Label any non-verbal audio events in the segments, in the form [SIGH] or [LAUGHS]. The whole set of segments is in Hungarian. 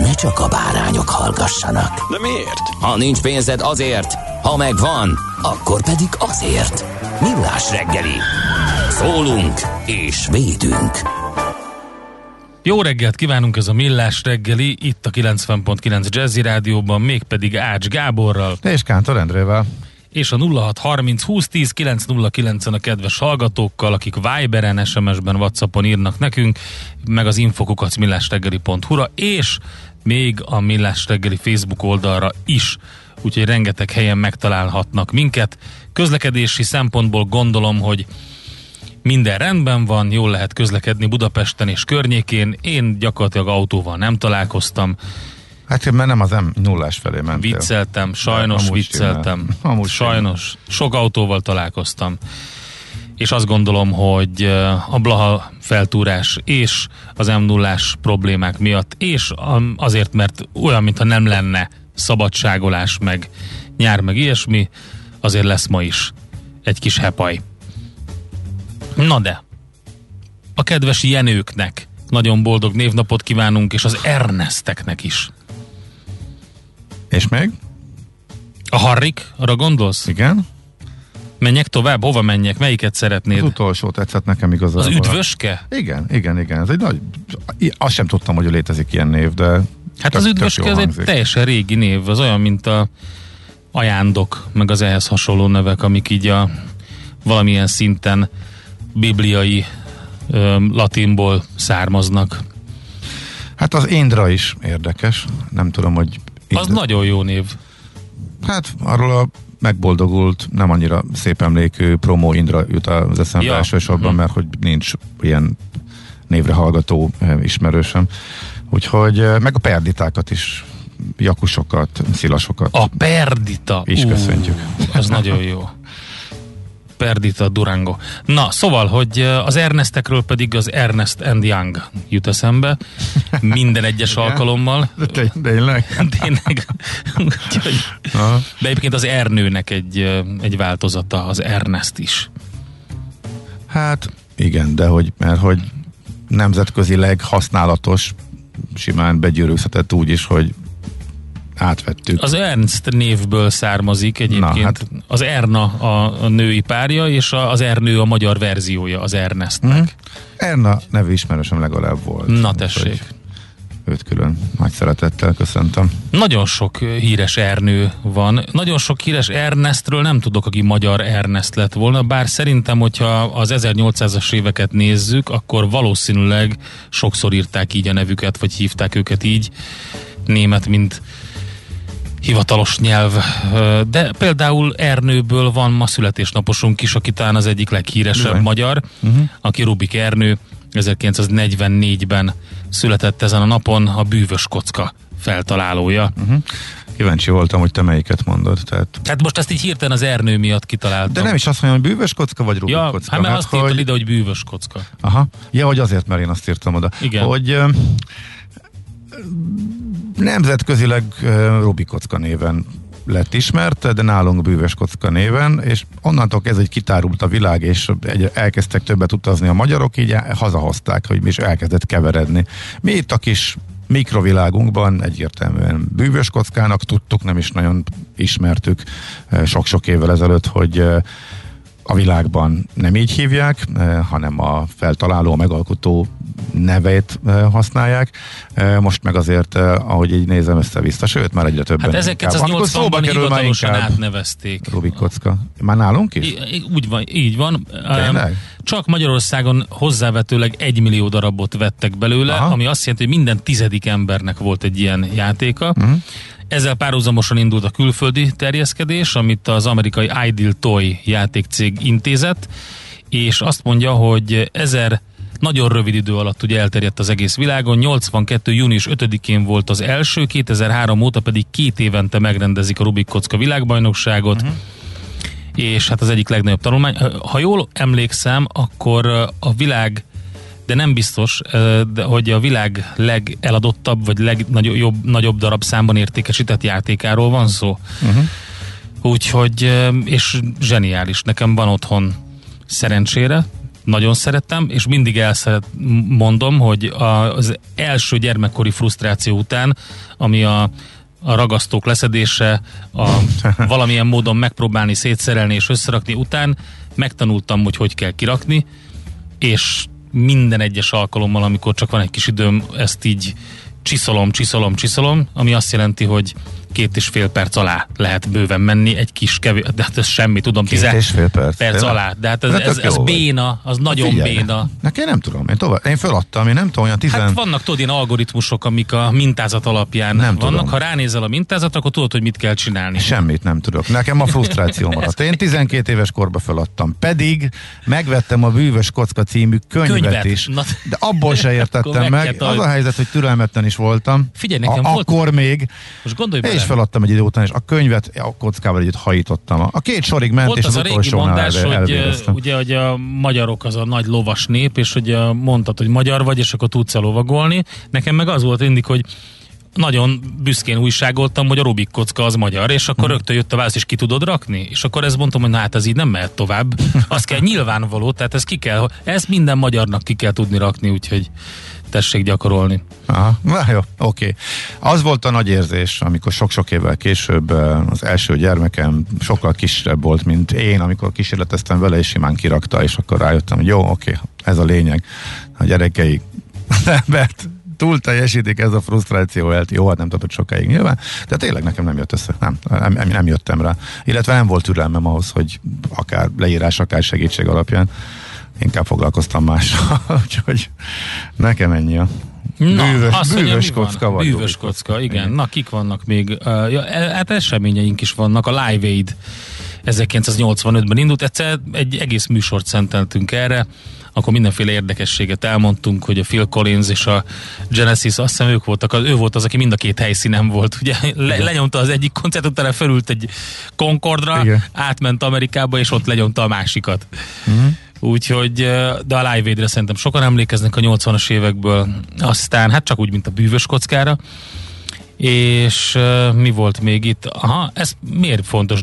ne csak a bárányok hallgassanak. De miért? Ha nincs pénzed azért, ha megvan, akkor pedig azért. Millás reggeli. Szólunk és védünk. Jó reggelt kívánunk, ez a Millás reggeli, itt a 90.9 Jazzy Rádióban, mégpedig Ács Gáborral. És Kántor Endrével. És a 0630 2010 909-en a kedves hallgatókkal, akik Viberen, SMS-ben, Whatsappon írnak nekünk, meg az infokukat millásreggeli.hu-ra, és még a Millás reggeli Facebook oldalra is úgyhogy rengeteg helyen megtalálhatnak minket. Közlekedési szempontból gondolom, hogy minden rendben van, jól lehet közlekedni Budapesten és környékén. Én gyakorlatilag autóval nem találkoztam. Hát mert nem az m 0 felé mentem. Vicceltem, sajnos vicceltem. [LAUGHS] Amúgy sajnos. Sok autóval találkoztam. És azt gondolom, hogy a Blaha feltúrás és az m 0 problémák miatt, és azért, mert olyan, mintha nem lenne szabadságolás, meg nyár, meg ilyesmi, azért lesz ma is egy kis hepaj. Na de, a kedves Jenőknek nagyon boldog névnapot kívánunk, és az Ernesteknek is. És még? A Harrik, arra gondolsz? Igen. Menjek tovább? Hova menjek? Melyiket szeretnéd? Az utolsó tetszett nekem igazából. Az üdvöske? Igen, igen, igen. Ez egy nagy... Azt sem tudtam, hogy létezik ilyen név, de... Hát tök, az üdvöske az egy teljesen régi név. Az olyan, mint a ajándok, meg az ehhez hasonló nevek, amik így a valamilyen szinten bibliai ö, latinból származnak. Hát az Indra is érdekes. Nem tudom, hogy... Az nagyon jó név. Hát arról a megboldogult, nem annyira szép emlékű promó Indra jut az eszembe ja. elsősorban, hmm. mert hogy nincs ilyen névre hallgató ismerősöm. Úgyhogy meg a perditákat is jakusokat, szilasokat. A perdita. Is köszöntjük. Az nagyon jó. Perdita Durango. Na, szóval, hogy az Ernestekről pedig az Ernest and Young jut eszembe minden egyes alkalommal. De tényleg? [LAUGHS] Tényleg. De egyébként az Ernőnek egy, egy változata, az Ernest is. Hát igen, de hogy, mert hogy nemzetközileg használatos, simán begyűrűzhetett úgy is, hogy átvettük. Az Ernst névből származik egyébként. Na, hát... Az Erna a, a női párja, és a, az Ernő a magyar verziója az Ernestnek. Mm. Erna nevű ismerősöm legalább volt. Na tessék. Őt külön nagy szeretettel köszöntöm. Nagyon sok híres Ernő van. Nagyon sok híres Ernestről nem tudok, aki magyar Ernest lett volna, bár szerintem, hogyha az 1800-as éveket nézzük, akkor valószínűleg sokszor írták így a nevüket, vagy hívták őket így. Német, mint hivatalos nyelv. De például Ernőből van ma születésnaposunk is, aki talán az egyik leghíresebb Jaj. magyar, uh-huh. aki Rubik Ernő 1944-ben született ezen a napon, a bűvös kocka feltalálója. Uh-huh. Kíváncsi voltam, hogy te melyiket mondod. Tehát... Hát most ezt így hirtelen az Ernő miatt kitaláltam. De nem is azt mondom, hogy bűvös kocka, vagy Rubik ja, kocka. Hát mert azt hogy... ide, hogy bűvös kocka. Aha. Ja, hogy azért, mert én azt írtam oda. Igen. Hogy nemzetközileg uh, Rubikocka néven lett ismert, de nálunk bűvös kocka néven, és onnantól ez egy kitárult a világ, és egy, elkezdtek többet utazni a magyarok, így hazahozták, hogy mi is elkezdett keveredni. Mi itt a kis mikrovilágunkban egyértelműen bűvös kockának tudtuk, nem is nagyon ismertük sok-sok évvel ezelőtt, hogy a világban nem így hívják, eh, hanem a feltaláló, a megalkotó nevét eh, használják. Eh, Most meg azért, ahogy így nézem össze-vissza, sőt, már egyre többen. Hát inkább. Amikor szóba 1980-ban kerül, már hivatalosan átnevezték. Rubik kocka. Már nálunk is? I- Úgy van, így van. Tényleg? Csak Magyarországon hozzávetőleg egy millió darabot vettek belőle, Aha. ami azt jelenti, hogy minden tizedik embernek volt egy ilyen játéka. Mhm. Ezzel párhuzamosan indult a külföldi terjeszkedés, amit az amerikai Ideal Toy játékcég intézett, és azt mondja, hogy ezer nagyon rövid idő alatt ugye elterjedt az egész világon. 82. június 5-én volt az első, 2003 óta pedig két évente megrendezik a Rubik kocka világbajnokságot. Uh-huh és hát az egyik legnagyobb tanulmány. Ha jól emlékszem, akkor a világ, de nem biztos, hogy a világ legeladottabb, vagy legnagyobb nagyobb darab számban értékesített játékáról van szó. Uh-huh. Úgyhogy, és zseniális. Nekem van otthon szerencsére, nagyon szerettem, és mindig elszeret mondom, hogy az első gyermekkori frusztráció után, ami a a ragasztók leszedése, a [LAUGHS] valamilyen módon megpróbálni szétszerelni és összerakni után megtanultam, hogy hogy kell kirakni, és minden egyes alkalommal, amikor csak van egy kis időm, ezt így csiszolom, csiszolom, csiszolom, ami azt jelenti, hogy két és fél perc alá lehet bőven menni, egy kis kevés, de hát ez semmi, tudom, Két és fél perc. perc Tényleg? alá, de hát ez, De tök ez, ez béna, az nagyon Figyelj, béna. Nekem nem tudom, én tovább, én föladtam, én nem tudom, olyan tizen... Hát vannak tudod ilyen algoritmusok, amik a mintázat alapján Nem vannak. tudom. Ha ránézel a mintázat, akkor tudod, hogy mit kell csinálni. Semmit nem tudok. Nekem a frusztráció maradt. Én 12 éves korba feladtam. Pedig megvettem a Bűvös Kocka című könyvet, Könyvet. is. Na- De abból se [LAUGHS] értettem meg meg. Az a helyzet, hogy türelmetlen is voltam. Figyelj, nekem a, volt- Akkor még. Most gondolj És bele. Feladtam egy idő után, és a könyvet a kockával együtt hajítottam. A két sorig ment, Volt és az, az, a régi mondás, elve- hogy ugye, hogy a magyarok az a nagy lovas nép, és hogy mondtad, hogy magyar vagy, és akkor tudsz lovagolni. Nekem meg az volt mindig, hogy nagyon büszkén újságoltam, hogy a Rubik kocka az magyar, és akkor rögtön jött a válasz, és ki tudod rakni? És akkor ezt mondtam, hogy na hát ez így nem mehet tovább. [LAUGHS] Az kell nyilvánvaló, tehát ez ki kell, ezt minden magyarnak ki kell tudni rakni, úgyhogy tessék gyakorolni. Aha, na jó, oké. Az volt a nagy érzés, amikor sok-sok évvel később eh, az első gyermekem sokkal kisebb volt, mint én, amikor kísérleteztem vele, és simán kirakta, és akkor rájöttem, hogy jó, oké, ez a lényeg. A gyerekeik, [LAUGHS] mert túl teljesítik ez a frusztráció elti. Jó, hát nem tartott sokáig nyilván, de tényleg nekem nem jött össze. Nem, nem, nem jöttem rá. Illetve nem volt türelmem ahhoz, hogy akár leírás, akár segítség alapján inkább foglalkoztam mással, [LAUGHS] úgyhogy nekem ennyi a bűvös, azt mondja, bűvös van? kocka vagy. Bűvös kocka, igen. Na, kik vannak még? Uh, ja, e- hát eseményeink is vannak. A Live Aid 1985-ben indult. Egyszer egy egész műsort szenteltünk erre, akkor mindenféle érdekességet elmondtunk, hogy a Phil Collins és a Genesis, azt hiszem ők voltak, ő volt az, aki mind a két helyszínen volt. Ugye le, lenyomta az egyik koncertot, utána felült egy Concordra, Igen. átment Amerikába, és ott lenyomta a másikat. Úgyhogy, de a Live Aid-re szerintem sokan emlékeznek a 80-as évekből, aztán hát csak úgy, mint a bűvös kockára. És uh, mi volt még itt? Aha, ez miért fontos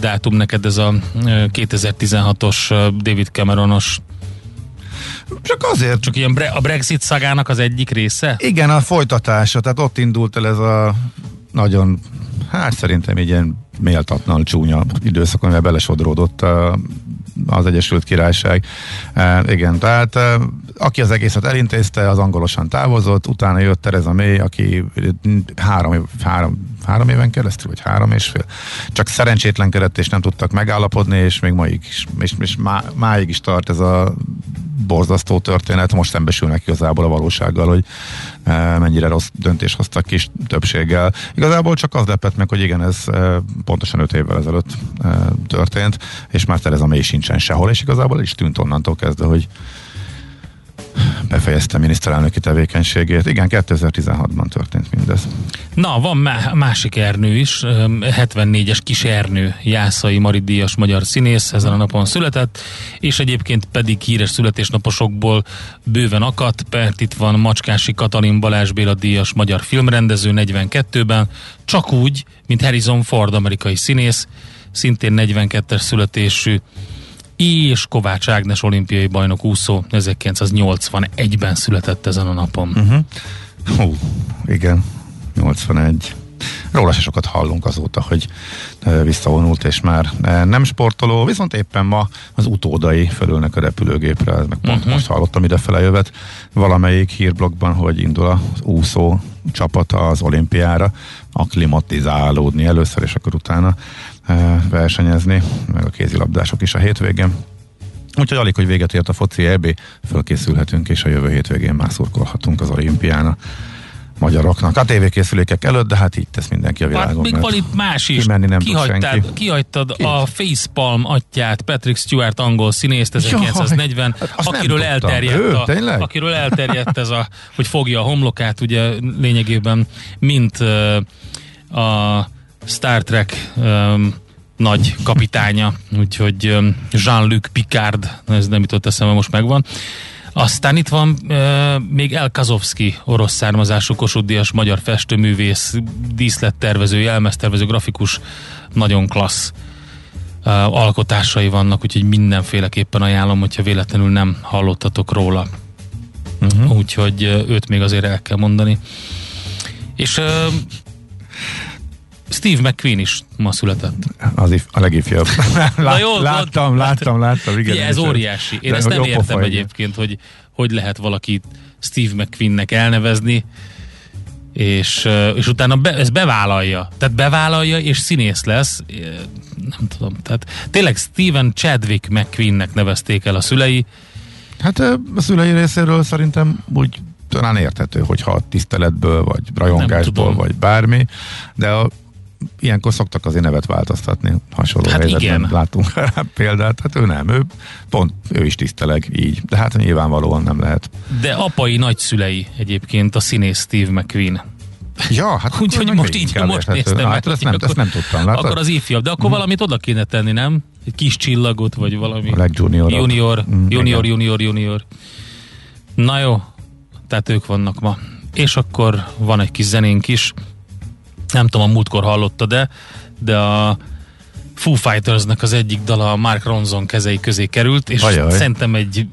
dátum neked ez a ö, 2016-os ö, David Cameronos, Csak azért, csak ilyen bre- a Brexit szagának az egyik része? igen, a folytatása, tehát ott indult el ez a nagyon, hát szerintem egy ilyen méltatlan csúnya időszak, amivel belesodródott az Egyesült Királyság. Igen, tehát aki az egészet elintézte, az angolosan távozott, utána jött Tereza May, aki három, három, három éven keresztül, vagy három és fél, csak szerencsétlenkedett, és nem tudtak megállapodni, és még maig is, és, és má, máig is tart ez a borzasztó történet, most szembesülnek igazából a valósággal, hogy e, mennyire rossz döntés hoztak kis többséggel. Igazából csak az lepett meg, hogy igen, ez e, pontosan öt évvel ezelőtt e, történt, és már Tereza May sincsen sehol, és igazából is tűnt onnantól kezdve, hogy befejezte miniszterelnöki tevékenységét. Igen, 2016-ban történt mindez. Na, van má- másik Ernő is, öm, 74-es kis Ernő, Jászai Mari díjas magyar színész, ezen a napon született, és egyébként pedig híres születésnaposokból bőven akadt, mert itt van Macskási Katalin Balázs Béla díjas magyar filmrendező 42-ben, csak úgy, mint Harrison Ford amerikai színész, szintén 42-es születésű, és Kovács Ágnes olimpiai bajnok úszó 1981-ben született ezen a napon. Uh-huh. Hú, igen, 81. róla se sokat hallunk azóta, hogy visszavonult, és már nem sportoló, viszont éppen ma az utódai fölülnek a repülőgépre, ez meg pont uh-huh. most hallottam idefele jövet valamelyik hírblogban, hogy indul az úszó csapata az olimpiára, aklimatizálódni először, és akkor utána versenyezni, meg a kézilabdások is a hétvégén. Úgyhogy alig, hogy véget ért a foci EB, fölkészülhetünk, és a jövő hétvégén már szurkolhatunk az olimpiána magyaroknak. A tévékészülékek előtt, de hát így tesz mindenki a világon. Hát még van itt más is. Kimenni nem kihagytad, kihagytad Ki? a Facepalm atyát, Patrick Stewart angol színészt 1940, Jaj, akiről elterjedt, ő, a, akiről elterjedt ez a, hogy fogja a homlokát, ugye lényegében, mint uh, a Star Trek um, nagy kapitánya, úgyhogy um, Jean-Luc Picard, ez nem jutott eszembe, most megvan. Aztán itt van e, még El Kazovski, orosz származású kosuddias magyar festőművész, díszlettervező, jelmeztervező, grafikus, nagyon klassz e, alkotásai vannak, úgyhogy mindenféleképpen ajánlom, hogyha véletlenül nem hallottatok róla. Uh-huh. Úgyhogy őt még azért el kell mondani. És e, Steve McQueen is ma született. Az if, a legifjabb. [LAUGHS] Lát, jó, láttam, láttam, láttam, igen. ez óriási. Én ezt nem értem egyébként, hogy hogy lehet valaki Steve McQueennek elnevezni, és, és utána be, ez bevállalja. Tehát bevállalja, és színész lesz. Nem tudom. Tehát tényleg Steven Chadwick McQueennek nevezték el a szülei. Hát a szülei részéről szerintem úgy talán érthető, hogyha tiszteletből, vagy rajongásból, vagy bármi, de a ilyenkor szoktak azért nevet változtatni, hasonló hát helyzetben igen. látunk [LAUGHS] rá példát, hát ő nem, ő pont, ő is tiszteleg így, de hát nyilvánvalóan nem lehet. De apai nagyszülei egyébként a színész Steve McQueen. Ja, hát úgyhogy most így, most néztem meg. Hát ezt nem, ezt nem tudtam. Látod? Akkor az ifjabb, de akkor hmm. valamit oda kéne tenni, nem? Egy kis csillagot, vagy valami. A legjunior. Junior, mm, junior, junior, junior. Na jó, tehát ők vannak ma. És akkor van egy kis zenénk is nem tudom, a múltkor hallotta, de, de a Foo Fightersnek az egyik dala a Mark Ronson kezei közé került, és Ajaj. szerintem egy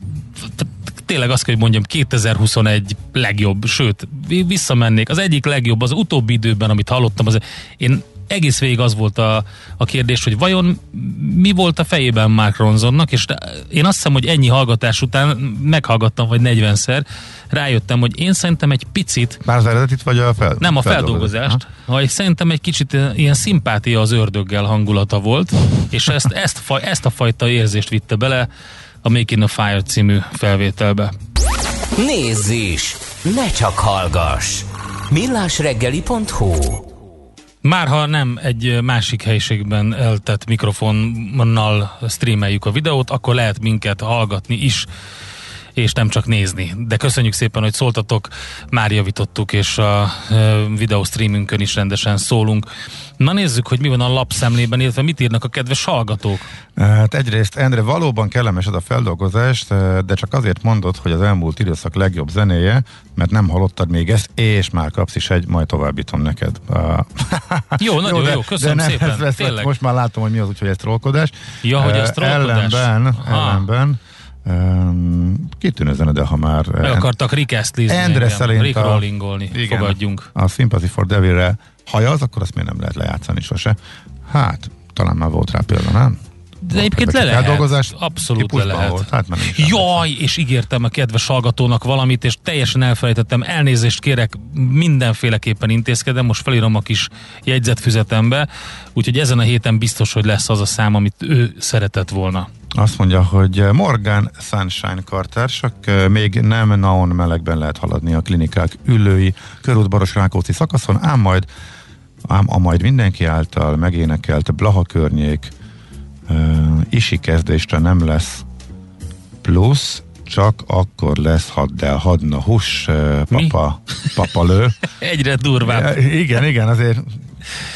tényleg azt kell, hogy mondjam, 2021 legjobb, sőt, visszamennék, az egyik legjobb, az utóbbi időben, amit hallottam, az én egész végig az volt a, a kérdés, hogy vajon mi volt a fejében Mark Ronsonnak, és én azt hiszem, hogy ennyi hallgatás után meghallgattam vagy 40-szer, rájöttem, hogy én szerintem egy picit... Már az eredetit vagy a fel, Nem, a feldolgozást. Ha és szerintem egy kicsit ilyen szimpátia az ördöggel hangulata volt, és ezt, ezt, ezt a fajta érzést vitte bele a Making a Fire című felvételbe. Nézz is! Ne csak hallgass! millásreggeli.hu már ha nem egy másik helyiségben eltett mikrofonnal streameljük a videót, akkor lehet minket hallgatni is és nem csak nézni. De köszönjük szépen, hogy szóltatok, már javítottuk, és a videó streamünkön is rendesen szólunk. Na nézzük, hogy mi van a lapszemlében, illetve mit írnak a kedves hallgatók. Hát egyrészt, Endre, valóban kellemes ez a feldolgozás, de csak azért mondod, hogy az elmúlt időszak legjobb zenéje, mert nem hallottad még ezt, és már kapsz is egy, majd továbbítom neked. [LAUGHS] Jó, nagyon jó, de, jó köszönöm de nem, szépen. Ez, ez, most már látom, hogy mi az, úgyhogy ez trollkodás. Ja, hogy ez trollkodás. Ellenben, ellenben Um, kitűnő zene, de ha már... Meg akartak Rick Astley-zni Endre szerint Rick rollingolni, igen, fogadjunk. A Sympathy for Devil-re, ha az, akkor azt miért nem lehet lejátszani sose? Hát, talán már volt rá példa, nem? De egyébként le lehet. Abszolút le lehet. Volt. Hát Jaj, és ígértem a kedves hallgatónak valamit, és teljesen elfelejtettem. Elnézést kérek, mindenféleképpen intézkedem. Most felírom a kis jegyzetfüzetembe, úgyhogy ezen a héten biztos, hogy lesz az a szám, amit ő szeretett volna. Azt mondja, hogy Morgan Sunshine kartársak, még nem naon melegben lehet haladni a klinikák ülői körútbaros Rákóczi szakaszon, ám majd ám a majd mindenki által megénekelt Blaha környék isi kezdésre nem lesz plusz, csak akkor lesz hadd hadna hús, uh, papa, papa lő. [LAUGHS] Egyre durvább. igen, igen, azért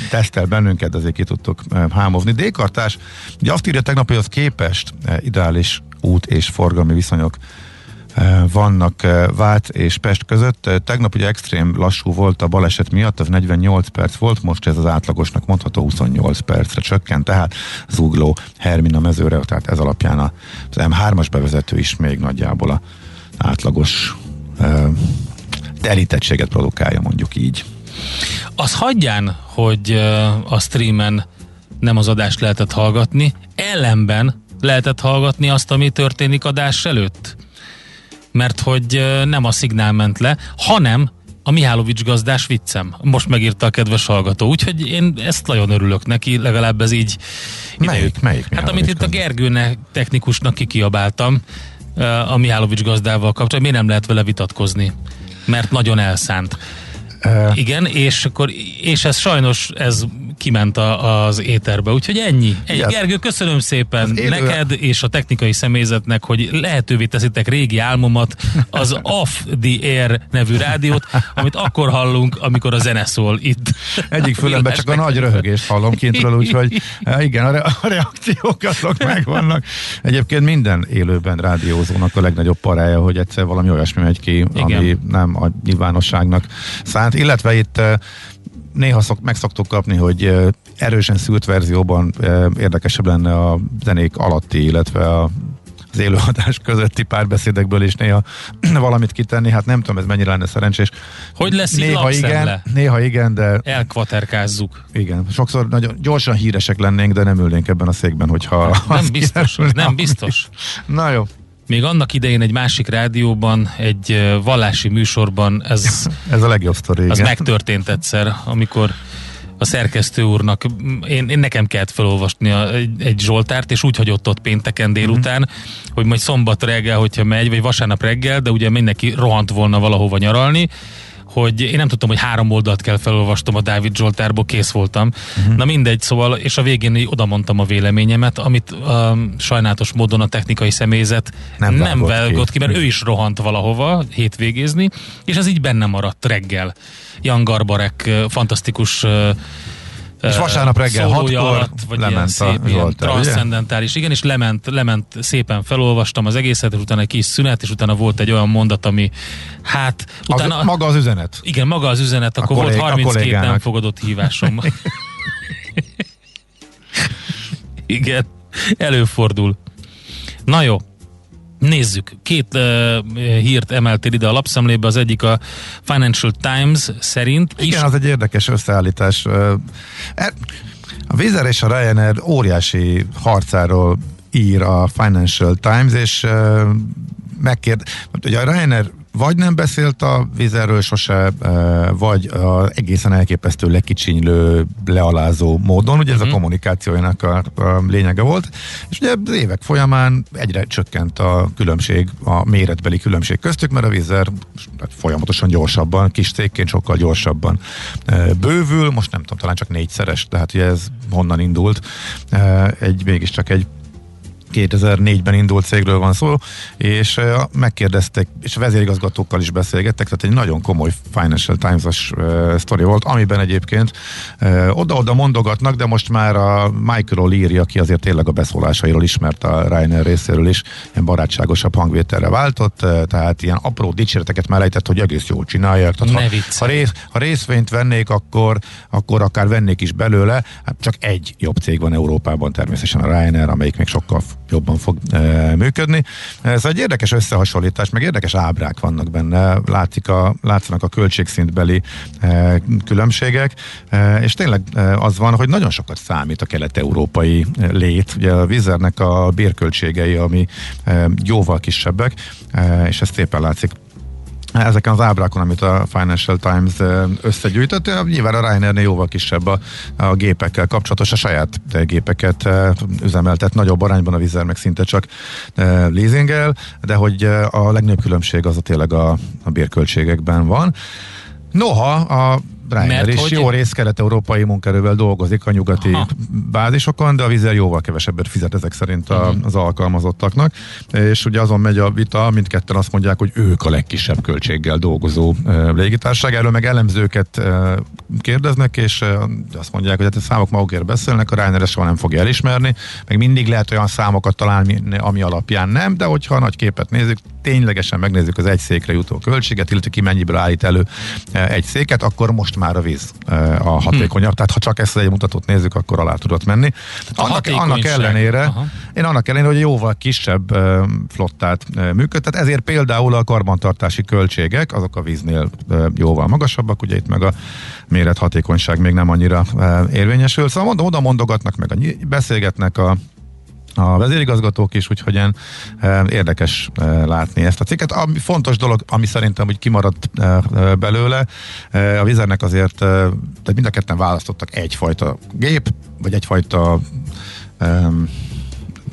tesztel bennünket, azért ki tudtok hámozni. Dékartás, ugye azt írja tegnap, hogy az képest ideális út és forgalmi viszonyok vannak Vát és Pest között. Tegnap ugye extrém lassú volt a baleset miatt, az 48 perc volt, most ez az átlagosnak mondható 28 percre csökkent, tehát Zugló, Hermina mezőre, tehát ez alapján az M3-as bevezető is még nagyjából a átlagos telítettséget produkálja, mondjuk így. Az hagyján, hogy a streamen nem az adást lehetett hallgatni, ellenben lehetett hallgatni azt, ami történik adás előtt. Mert hogy nem a szignál ment le, hanem a Mihálovics gazdás viccem. Most megírta a kedves hallgató, úgyhogy én ezt nagyon örülök neki, legalább ez így Melyik, idejük. melyik Hát amit itt a gazdás? Gergőnek technikusnak kikiabáltam a Mihálovics gazdával kapcsolatban, miért nem lehet vele vitatkozni? Mert nagyon elszánt. Uh, Igen, és akkor, és ez sajnos ez kiment a, az éterbe, úgyhogy ennyi. ennyi. Igen. Gergő, köszönöm szépen élő- neked és a technikai személyzetnek, hogy lehetővé teszitek régi álmomat, az [LAUGHS] Off the Air nevű rádiót, amit akkor hallunk, amikor a zene szól itt. Egyik [LAUGHS] fülemben csak a nagy röhögést hallom kintről, úgyhogy [LAUGHS] eh, igen, a, re- a reakciók azok megvannak. Egyébként minden élőben rádiózónak a legnagyobb parája, hogy egyszer valami olyasmi megy ki, Igen. ami nem a nyilvánosságnak szánt. Illetve itt eh, néha szok, meg szoktuk kapni, hogy erősen szült verzióban érdekesebb lenne a zenék alatti, illetve a az élőadás közötti párbeszédekből is néha [CLEARS THROAT] valamit kitenni, hát nem tudom, ez mennyire lenne szerencsés. Hogy lesz Néha igen, lapszemle? néha igen, de Elkvaterkázzuk. igen, sokszor nagyon gyorsan híresek lennénk, de nem ülnénk ebben a székben, hogyha... Nem biztos, nem biztos. Na jó, Még annak idején egy másik rádióban, egy vallási műsorban ez [LAUGHS] ez a legjobb sztori, Az igen. megtörtént egyszer, amikor a szerkesztő úrnak, én, én nekem kellett felolvasni a, egy, egy Zsoltárt, és úgy hagyott ott pénteken délután, Mhm. mm. hogy majd szombat reggel, hogyha megy, vagy vasárnap reggel, de ugye mindenki rohant volna valahova nyaralni, hogy én nem tudtam, hogy három oldalt kell felolvastam a Dávid Zsoltárból, kész voltam. Uh-huh. Na mindegy, szóval, és a végén így oda mondtam a véleményemet, amit um, sajnálatos módon a technikai személyzet Nem nem, nem ki. mert ő is rohant valahova hétvégézni, és ez így benne maradt reggel. Jan Garbarek ö, fantasztikus ö, És vasárnap reggel hatkor alatt, vagy lement ilyen a szép, Zsoltár, ugye? transzcendentális, igen, és lement, lement szépen felolvastam az egészet, és utána egy kis szünet, és utána volt egy olyan mondat, ami hát utána... Az, maga az üzenet. Igen, maga az üzenet, akkor kollég- a volt 32 nem kollégának. fogadott hívásom. [LAUGHS] Igen, előfordul. Na jó, nézzük. Két uh, hírt emeltél ide a lapszemlébe, az egyik a Financial Times szerint is. Igen, az egy érdekes összeállítás. E- A Vizer és a Ryanair óriási harcáról ír a Financial Times, és ö, megkérd, ugye a Ryanair vagy nem beszélt a Vizerről sose, ö, vagy egészen elképesztő lekicsinylő, lealázó módon, ugye ez a kommunikációjának a, a lényege volt, és ugye az évek folyamán egyre csökkent a különbség, a méretbeli különbség köztük, mert a Vizer hát folyamatosan gyorsabban, kis cégként sokkal gyorsabban ö, bővül, most nem tudom, talán csak négyszeres, tehát ugye ez honnan indult, Ö, egy mégiscsak egy 2004-ben indult cégről van szó, és uh, megkérdeztek, és vezérigazgatókkal is beszélgettek, tehát egy nagyon komoly Financial Times-os uh, sztori volt, amiben egyébként uh, oda-oda mondogatnak, de most már a Michael írja, aki azért tényleg a beszólásairól ismert a Ryanair részéről is, ilyen barátságosabb hangvételre váltott, uh, tehát ilyen apró dicséreteket már hogy egész jól csinálják. Tehát Ne ha, ha, rész, ha részvényt vennék, akkor, akkor akár vennék is belőle. Hát csak egy jobb cég van Európában, természetesen a Ryanair, amelyik még sokkal jobban fog e, működni. Ez egy érdekes összehasonlítás, meg érdekes ábrák vannak benne, látszik a, látszanak a költségszintbeli e, különbségek, e, és tényleg e, az van, hogy nagyon sokat számít a kelet-európai e, lét. Ugye a Vizernek a bérköltségei, ami e, jóval kisebbek, e, és ez szépen látszik ezeken az ábrákon, amit a Financial Times összegyűjtött, nyilván a Ryanairnél jóval kisebb a, a gépekkel kapcsolatos, a saját gépeket üzemeltet nagyobb arányban a Vizer, meg szinte csak leasingel, de hogy a legnagyobb különbség az a tényleg a, a bérköltségekben van. Noha a Ryanair Mert is hogy- jó rész kelet-európai munkerővel dolgozik a nyugati Aha. bázisokon, de a Vizer jóval kevesebbet fizet ezek szerint a, az alkalmazottaknak, és ugye azon megy a vita, mindketten azt mondják, hogy ők a legkisebb költséggel dolgozó légitársaság, erről meg elemzőket kérdeznek, és azt mondják, hogy hát a számok magukért beszélnek, a ezt soha nem fogja elismerni, meg mindig lehet olyan számokat találni, ami alapján nem, de hogyha a nagy képet nézzük, ténylegesen megnézzük az egy székre jutó költséget, illetve ki mennyiből állít elő egy széket, akkor most már a víz a hatékonyabb. Hmm. Tehát ha csak ezt egy mutatót nézzük, akkor alá tudott menni. Annak, annak ellenére, Aha. én annak ellenére, hogy jóval kisebb flottát működtet, ezért például a karbantartási költségek, azok a víznél jóval magasabbak, ugye itt meg a mérethatékonyság még nem annyira érvényesül. Szóval mondom, oda mondogatnak, meg a, beszélgetnek a a vezérigazgatók is, úgyhogy ilyen, e, érdekes e, látni ezt a cikket. Ami fontos dolog, ami szerintem hogy kimaradt e, e, belőle, a vizernek azért, tehát mind a ketten választottak egyfajta gép, vagy egyfajta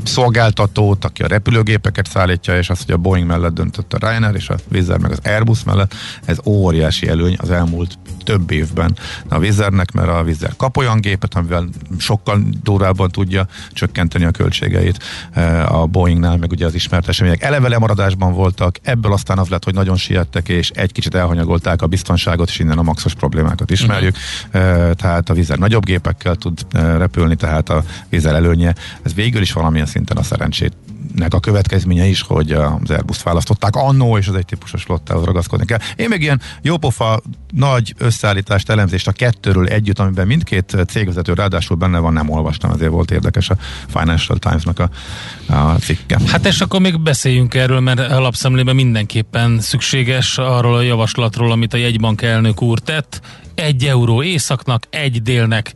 szolgáltatót, aki a repülőgépeket szállítja, és azt, hogy a Boeing mellett döntött a Ryanair, és a Wizz meg az Airbus mellett, ez óriási előny az elmúlt több évben a Wizernek, mert a Wizzer kap olyan gépet, amivel sokkal durvábban tudja csökkenteni a költségeit eh, a Boeingnál, meg ugye az ismert események eleve lemaradásban voltak, ebből aztán az lett, hogy nagyon siettek, és egy kicsit elhanyagolták a biztonságot, és innen a maxos problémákat ismerjük. Uh-huh. Tehát a Wizzer nagyobb gépekkel tud eh, repülni, tehát a Wizzer előnye, ez végül is valamilyen szinten a szerencsét nek a következménye is, hogy az Airbus választották annó, és az egy típusos flottához ragaszkodni kell. Én még ilyen jópofa nagy összeállítást, elemzést a kettőről együtt, amiben mindkét cégvezető ráadásul benne van, nem olvastam, ezért volt érdekes a Financial Times-nak a, a cikke. Hát és akkor még beszéljünk erről, mert alapszemlében mindenképpen szükséges arról a javaslatról, amit a jegybank elnök úr tett. Egy euró északnak, egy délnek.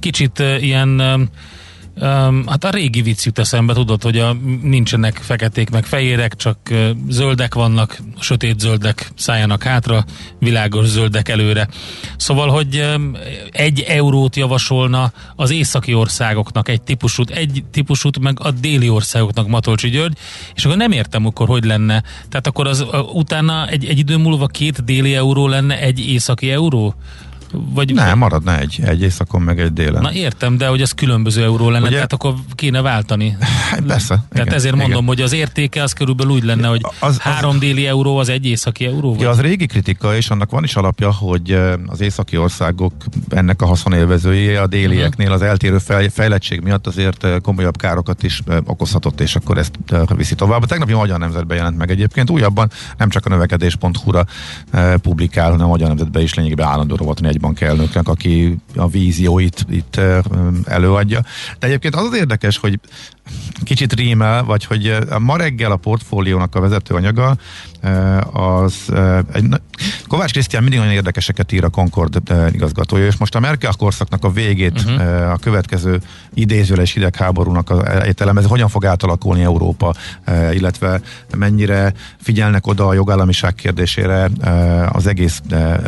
Kicsit ilyen Um, hát a régi vicc jut eszembe, tudod, hogy a, nincsenek feketék meg fehérek, csak uh, zöldek vannak, sötét zöldek szálljanak hátra, világos zöldek előre. Szóval, hogy um, egy eurót javasolna az északi országoknak egy típusút, egy típusút meg a déli országoknak Matolcsi György, és akkor nem értem akkor, hogy lenne. Tehát akkor az uh, utána egy, egy idő múlva két déli euró lenne egy északi euró? Vagy nem, maradna egy, egy éjszakon, meg egy délen. Na értem, de hogy ez különböző euró lenne, Ugye? tehát akkor kéne váltani. Hát persze. Tehát igen, ezért mondom, igen. hogy az értéke az körülbelül úgy lenne, hogy az, három az, déli euró az egy északi euró? Ja, az régi kritika, és annak van is alapja, hogy az északi országok ennek a haszonélvezői a délieknél az eltérő fejlettség miatt azért komolyabb károkat is okozhatott, és akkor ezt viszi tovább. A tegnapi Magyar Nemzetben jelent meg egyébként újabban, nem csak a növekedés.hu-ra publikál, hanem a Magyar Nemzetben is lényegében állandó rovat egy elnöknek, aki a vízióit itt előadja. De egyébként az az érdekes, hogy kicsit rímel, vagy hogy ma reggel a portfóliónak a vezetőanyaga az egy, Kovács Krisztián mindig nagyon érdekeseket ír a Concord igazgatója, és most a Merkel korszaknak a végét, uh-huh. a következő idézőles hidegháborúnak az ez hogyan fog átalakulni Európa, illetve mennyire figyelnek oda a jogállamiság kérdésére az egész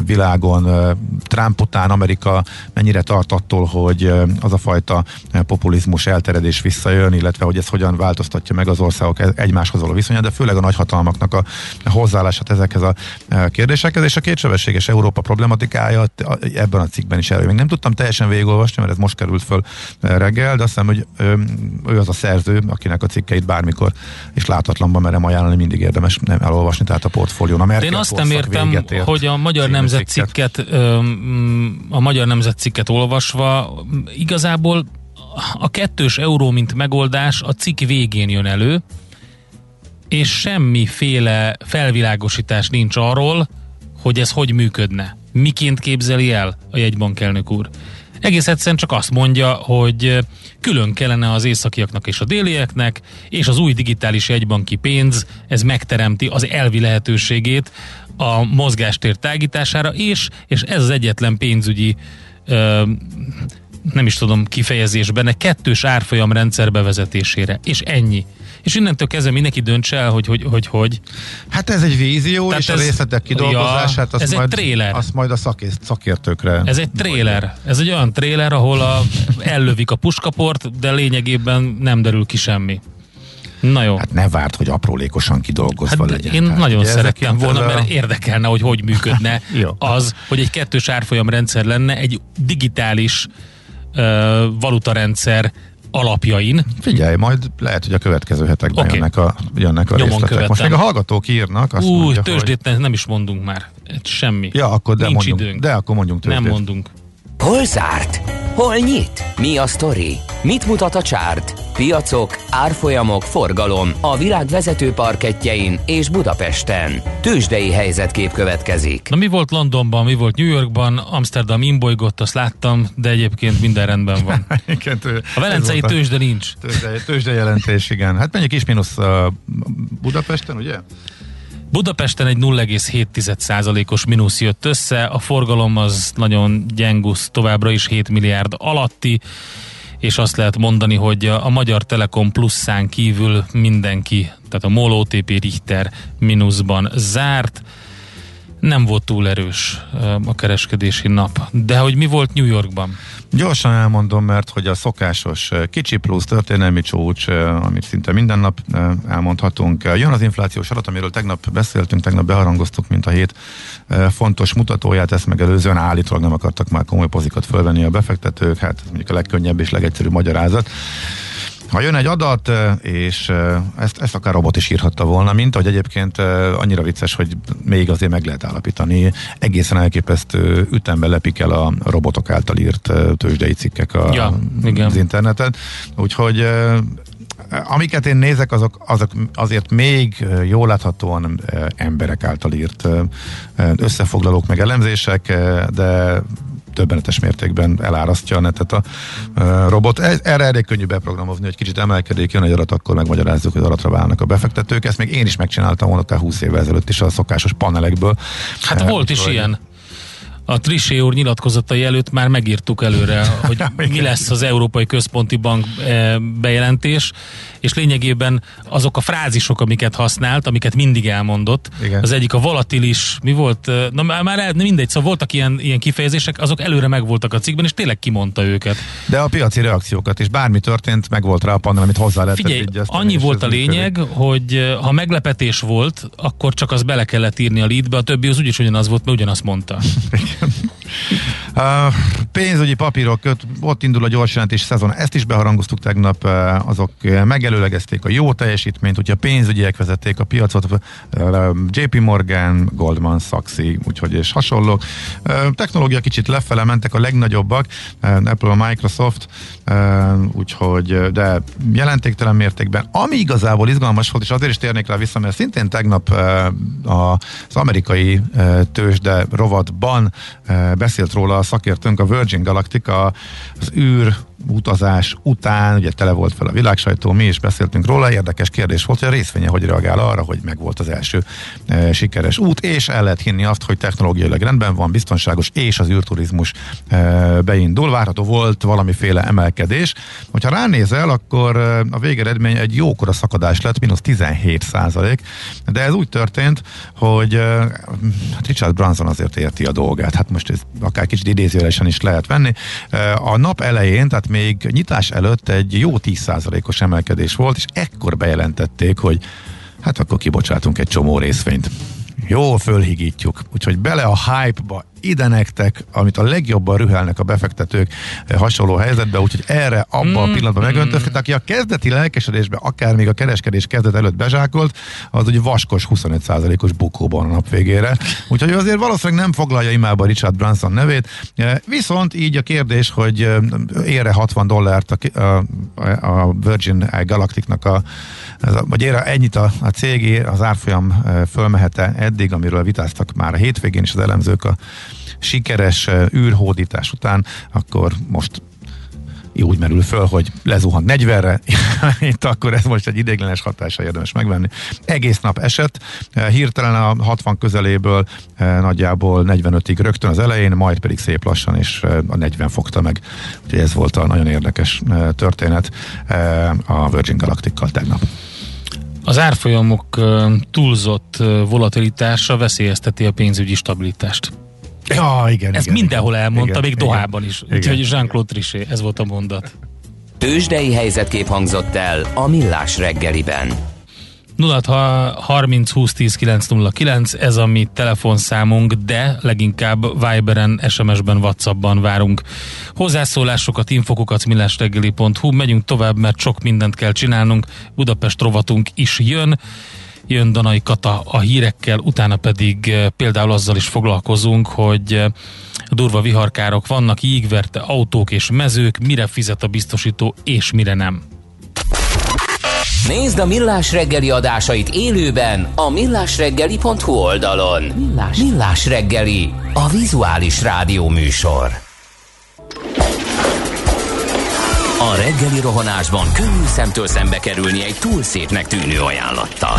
világon. Trump után Amerika mennyire tart attól, hogy az a fajta populizmus elteredés visszajön, illetve hogy ez hogyan változtatja meg az országok e- egymáshoz való viszonyát, de főleg a nagyhatalmaknak a hozzáállását ezekhez a e, kérdésekhez, és a kétsebességes Európa problematikája ebben a cikkben is elő. Még nem tudtam teljesen végigolvasni, mert ez most került föl e, reggel, de azt hiszem, hogy ő az a szerző, akinek a cikkeit bármikor és látatlanban merem ajánlani, mindig érdemes nem elolvasni, tehát a portfólión. A Én azt nem értem, hogy a Magyar Nemzet cikket, a Magyar Nemzet cikket olvasva igazából a kettős euró, mint megoldás a cikk végén jön elő, és semmiféle felvilágosítás nincs arról, hogy ez hogy működne. Miként képzeli el a jegybankelnök úr. Egész egyszerűen csak azt mondja, hogy külön kellene az északiaknak és a délieknek, és az új digitális jegybanki pénz, ez megteremti az elvi lehetőségét a mozgástér tágítására, és, és ez az egyetlen pénzügyi ö, nem is tudom kifejezésben, egy kettős árfolyam rendszer bevezetésére. És ennyi. És innentől kezdve mindenki döntse el, hogy hogy, hogy, hogy. Hát ez egy vízió, Tehát és ez, a részletek kidolgozását ja, azt, ez majd, egy tréler. azt majd a szakért, szakértőkre. Ez egy tréler. Ez egy olyan tréler, ahol a, ellövik a puskaport, de lényegében nem derül ki semmi. Na jó. Hát ne várt, hogy aprólékosan kidolgozva hát legyen. Én hát, nagyon szerettem volna, a... mert érdekelne, hogy hogy működne [LAUGHS] az, hogy egy kettős árfolyam rendszer lenne egy digitális valutarendszer alapjain. Figyelj, majd lehet, hogy a következő hetekben okay. jönnek a, jönnek a részletek. Követem. Most még a hallgatók írnak. Azt Új, mondja, tőzsdét hogy... nem is mondunk már. Semmi. Ja, akkor de Nincs mondjunk, időnk. De akkor mondjunk tőzsdét. Nem mondunk. Hol zárt? Hol nyit? Mi a sztori? Mit mutat a csárt? piacok, árfolyamok, forgalom a világ vezető parketjein és Budapesten. Tősdei helyzetkép következik. Na mi volt Londonban, mi volt New Yorkban, Amsterdam imbolygott, azt láttam, de egyébként minden rendben van. [LAUGHS] Igen, tő- A velencei volt tőzsde nincs. Tőzsde, tőzsde jelentés, igen. Hát mennyi kis mínusz uh, Budapesten, ugye? Budapesten egy 0,7%-os mínusz jött össze, a forgalom az nagyon gyengusz, továbbra is 7 milliárd alatti, és azt lehet mondani, hogy a Magyar Telekom pluszán kívül mindenki, tehát a MOL, OTP, Richter mínuszban zárt. Nem volt túl erős a kereskedési nap. De hogy mi volt New Yorkban? Gyorsan elmondom, mert hogy a szokásos eh, kicsi plusz történelmi csúcs, eh, amit szinte minden nap eh, elmondhatunk. Jön az inflációs adat, amiről tegnap beszéltünk, tegnap beharangoztuk, mint a hét fontos mutatóját, ezt megelőzően állítólag nem akartak már komoly pozikat fölvenni a befektetők, hát ez mondjuk a legkönnyebb és legegyszerűbb magyarázat. Ha jön egy adat, és ezt, ezt akár robot is írhatta volna, mint ahogy egyébként annyira vicces, hogy még azért meg lehet állapítani. Egészen elképesztő ütemben lepik el a robotok által írt tőzsdei cikkek a, Ja, igen. az interneten. Úgyhogy amiket én nézek, azok, azok azért még jól láthatóan emberek által írt összefoglalók meg elemzések, de többenetes mértékben elárasztja a netet a robot. Ez, erre elég könnyű beprogramozni, hogy kicsit emelkedik, jön egy adat, akkor megmagyarázzuk, hogy aratra válnak a befektetők. Ezt még én is megcsináltam volna akár 20 évvel ezelőtt is a szokásos panelekből. Hát volt is ilyen. A Trisé úr nyilatkozatai előtt már megírtuk előre, [LAUGHS] hogy mi lesz az Európai Központi Bank eh, bejelentés, és lényegében azok a frázisok, amiket használt, amiket mindig elmondott, Igen. az egyik a volatilis, mi volt, eh, na már el- mindegy, szóval voltak ilyen, ilyen kifejezések, azok előre megvoltak a cikkben, és tényleg kimondta őket. De a piaci reakciókat is, bármi történt, meg volt rá a panel, amit hozzá lehetett Figyelj, vigyáztani, annyi volt a lényeg, működik. hogy eh, ha meglepetés volt, akkor csak az bele kellett írni a leadbe, a többi az úgyis ugyanaz volt, mert ugyanazt mondta. [LAUGHS] Uh, [LAUGHS] pénzügyi papírok, ott indul a gyorsjelentés szezon, ezt is beharangoztuk tegnap, azok megelőlegezték a jó teljesítményt, hogyha pénzügyiek vezették a piacot, JP Morgan, Goldman Sachs, úgyhogy és hasonlók. Uh, technológia kicsit lefele mentek a legnagyobbak, Apple, Microsoft, úgyhogy, uh, de jelentéktelen mértékben. Ami igazából izgalmas volt, és azért is térnék rá vissza, mert szintén tegnap az amerikai tőzsde rovatban beszélt róla a szakértőnk, a Virgin Galactica az űr utazás után, ugye tele volt fel a világsajtó, mi is beszéltünk róla, érdekes kérdés volt, hogy a részvénye hogy reagál arra, hogy meg volt az első e, sikeres út, és el lehet hinni azt, hogy technológiailag rendben van, biztonságos, és az űrturizmus e, beindul, várható volt valamiféle emelkedés. Hogyha ránézel, akkor e, a végeredmény egy jókora szakadás lett, mínusz 17 százalék, de ez úgy történt, hogy e, hát Richard Branson azért érti a dolgát, hát most ez akár kicsit idézőjelesen is lehet venni. E, A nap elején, tehát még nyitás előtt egy jó 10%-os emelkedés volt, és ekkor bejelentették, hogy hát akkor kibocsátunk egy csomó részvényt. Jó, fölhigítjuk. Úgyhogy bele a hype-ba, ide nektek, amit a legjobban rühelnek a befektetők eh, hasonló helyzetbe, úgyhogy erre, abban a Mm, pillanatban megöntöztet, aki a kezdeti lelkesedésbe, akár még a kereskedés kezdet előtt bezsákolt, az ugye vaskos 25%-os bukóban a nap végére. Úgyhogy azért valószínűleg nem foglalja imába Richard Branson nevét. Eh, Viszont így a kérdés, hogy eh, ére 60 dollárt a, a, a Virgin Galacticnak a, vagy ére ennyit a, a cégé, az árfolyam eh, fölmehet-e eddig, amiről vitáztak már a hétvégén is az elemzők a sikeres űrhódítás után, akkor most úgy merül föl, hogy lezuhant 40-re, [LAUGHS] itt akkor ez most egy idéglenes hatása érdemes megvenni. Egész nap esett, hirtelen a 60 közeléből nagyjából 45-ig rögtön az elején, majd pedig szép lassan, és a 40 fogta meg. Úgyhogy ez volt a nagyon érdekes történet a Virgin Galactical tegnap. Az árfolyamok túlzott volatilitása veszélyezteti a pénzügyi stabilitást. Ja, igen. Ezt igen, mindenhol igen, elmondta, igen, még igen. Dohában is. Úgyhogy Jean-Claude Trichet, ez volt a mondat. Tőzsdei helyzetkép hangzott el a Millás reggeliben. 0 30 20 10 909, ez a mi telefonszámunk, de leginkább Viberen, SMS-ben, Whatsappban várunk hozzászólásokat, infokokat, millásreggeli.hu. Megyünk tovább, mert sok mindent kell csinálnunk. Budapest rovatunk is jön. Jön Danai Kata a hírekkel, utána pedig eh, például azzal is foglalkozunk, hogy eh, durva viharkárok vannak, jégverte autók és mezők, mire fizet a biztosító és mire nem. Nézd a Millás reggeli adásait élőben a millásreggeli.hu oldalon. Millás, Millás reggeli, a vizuális rádió műsor. A reggeli rohanásban könnyű szemtől szembe kerülni egy túl szépnek tűnő ajánlattal.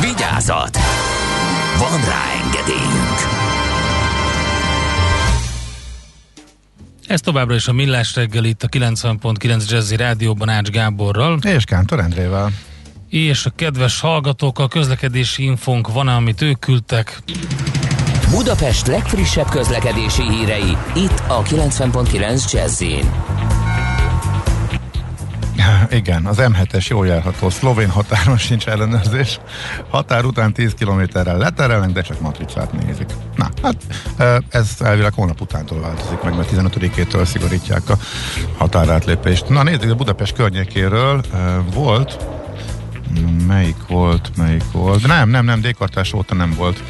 Vigyázat! Van rá engedélyünk! Ez továbbra is a Millás reggel itt a 90.9 Jazzy Rádióban Ács Gáborral. És Kántor Endrével. És a kedves hallgatók, a közlekedési infónk van, amit ők küldtek. Budapest legfrissebb közlekedési hírei, itt a 90.9 Jazzin. [LAUGHS] Igen, az M7-es jól járható. Szlovén határon [LAUGHS] sincs ellenőrzés. Határ után 10 kilométerrel leterelnek, de csak matricát nézik. Na, hát ez elvileg hónap utántól változik meg, mert 15-től szigorítják a határátlépést. Na nézzük, a Budapest környékéről volt melyik volt, melyik volt. Nem, nem, nem, dékartás óta nem volt.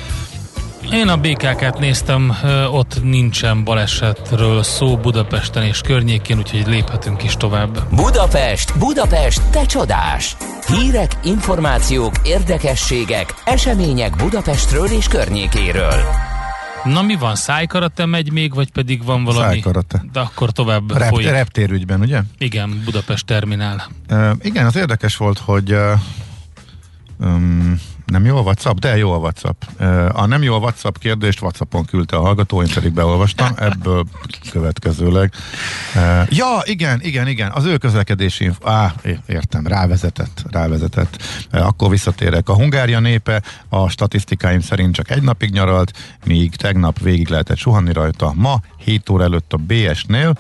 Én a BKK-t néztem, ott nincsen balesetről szó Budapesten és környékén, úgyhogy léphetünk is tovább. Budapest, Budapest, te csodás! Hírek, információk, érdekességek, események Budapestről és környékéről. Na mi van, szájkarate megy még, vagy pedig van valami? Szájkarate. De akkor tovább Rep- folyik. Reptérügyben, ugye? Igen, Budapest terminál. Uh, igen, az érdekes volt, hogy uh, um, nem jó a WhatsApp? De jó a WhatsApp. A nem jó a WhatsApp kérdést WhatsAppon küldte a hallgató, én pedig beolvastam, ebből következőleg. Ja, igen, igen, igen, az ő közlekedési inf- Á, értem, rávezetett, rávezetett. Akkor visszatérek. A Hungária népe a statisztikáim szerint csak egy napig nyaralt, míg tegnap végig lehetett suhanni rajta. Ma 7 óra előtt a BS-nél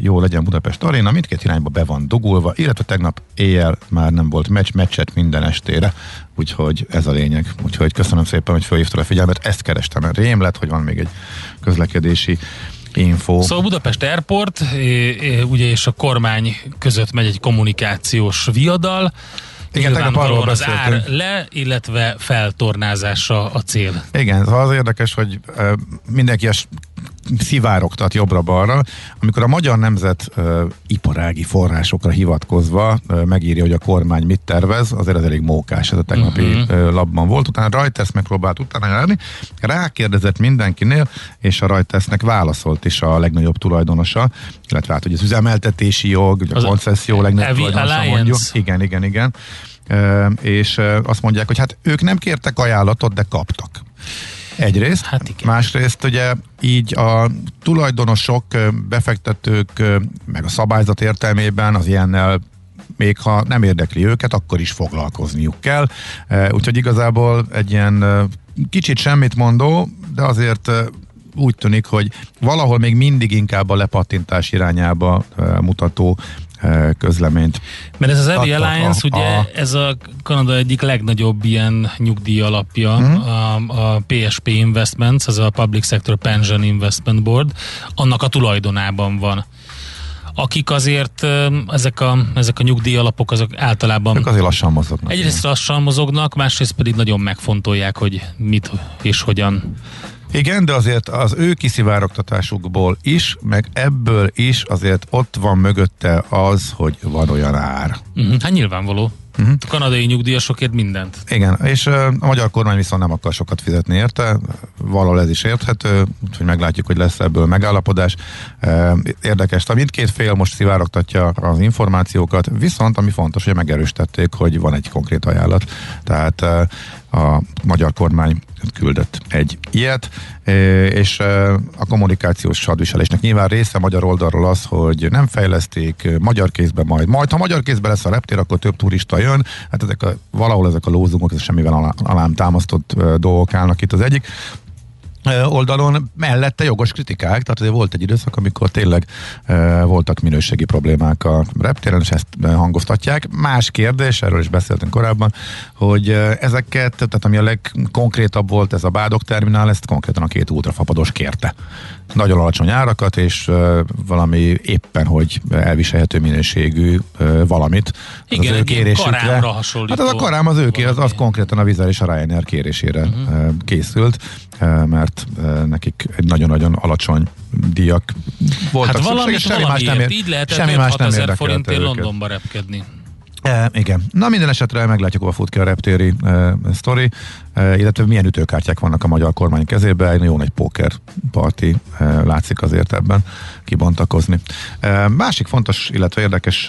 jó legyen Budapest Aréna, mindkét irányba be van dugulva, illetve tegnap éjjel már nem volt meccs, meccset minden estére, úgyhogy ez a lényeg. Úgyhogy köszönöm szépen, hogy felhívtad a figyelmet, ezt kerestem, rém lett, hogy van még egy közlekedési info. Szóval Budapest Airport, ugye és a kormány között megy egy kommunikációs viadal, igen, tegnap arról az ár le, illetve feltornázása a cél. Igen, az érdekes, hogy mindenki szivárogtat jobbra-balra, amikor a magyar nemzet uh, iparági forrásokra hivatkozva uh, megírja, hogy a kormány mit tervez, azért ez elég mókás, ez a tegnapi uh-huh. uh, labban volt. Utána Reuters megpróbált utána járni, rákérdezett mindenkinél, és a Reutersnek válaszolt is a legnagyobb tulajdonosa, illetve hát, hogy az üzemeltetési jog, a koncesszió legnagyobb tulajdonosa mondjuk. Igen, igen, igen. Uh, és uh, azt mondják, hogy hát ők nem kértek ajánlatot, de kaptak. Egyrészt. Hát igen. Másrészt ugye így a tulajdonosok, befektetők, meg a szabályzat értelmében az ilyennel még ha nem érdekli őket, akkor is foglalkozniuk kell. Úgyhogy igazából egy ilyen kicsit semmit mondó, de azért úgy tűnik, hogy valahol még mindig inkább a lepattintás irányába mutató közleményt. Mert ez az Evi Alliance, a, ugye a, ez a Kanada egyik legnagyobb ilyen nyugdíj alapja, uh-huh. a, a PSP Investments, ez a Public Sector Pension Investment Board, annak a tulajdonában van akik azért ezek a, ezek a nyugdíj alapok azok általában ők azért lassan mozognak. Egyrészt lassan mozognak, másrészt pedig nagyon megfontolják, hogy mit és hogyan igen, de azért az ő kiszivárogtatásukból is, meg ebből is azért ott van mögötte az, hogy van olyan ár. Uh-huh. Hát nyilvánvaló. Uh-huh. A kanadai nyugdíjasokért mindent. Igen, és uh, a magyar kormány viszont nem akar sokat fizetni érte, valahol ez is érthető, úgyhogy meglátjuk, hogy lesz ebből megállapodás. Uh, érdekes, a mindkét fél most szivárogtatja az információkat, viszont ami fontos, hogy megerősítették, hogy van egy konkrét ajánlat. Tehát uh, a magyar kormány küldött egy ilyet, és a kommunikációs hadviselésnek nyilván része magyar oldalról az, hogy nem fejleszték, magyar kézben majd. Majd, ha magyar kézben lesz a reptér, akkor több turista jön. Hát ezek a, valahol ezek a lózungok, ez semmivel alá, alám támasztott dolgok állnak itt az egyik. Oldalon mellette jogos kritikák, tehát azért volt egy időszak, amikor tényleg e, voltak minőségi problémák a reptéren, és ezt hangoztatják. Más kérdés, erről is beszéltünk korábban, hogy ezeket, tehát ami a legkonkrétabb volt, ez a Bádok terminál, ezt konkrétan a két ultrafapados kérte. Nagyon alacsony árakat, és e, valami éppen, hogy elviselhető minőségű e, valamit. Igen, az ő kérésükre. Hát az a karám az ő kér, az, az konkrétan a Vizer és a Ryanair kérésére uh-huh. készült, mert e, nekik egy nagyon-nagyon alacsony díjak voltak Hát szükséges, semmi más nem, ér, Így lehetett semmi más 5-6 nem érdekelte forintért őket. Londonba repkedni. E, igen. Na minden esetre meglátjuk, hova fut ki a reptéri e, sztori, illetve milyen ütőkártyák vannak a magyar kormány kezében. Jó nagy póker parti e, látszik azért ebben kibontakozni. E, másik fontos, illetve érdekes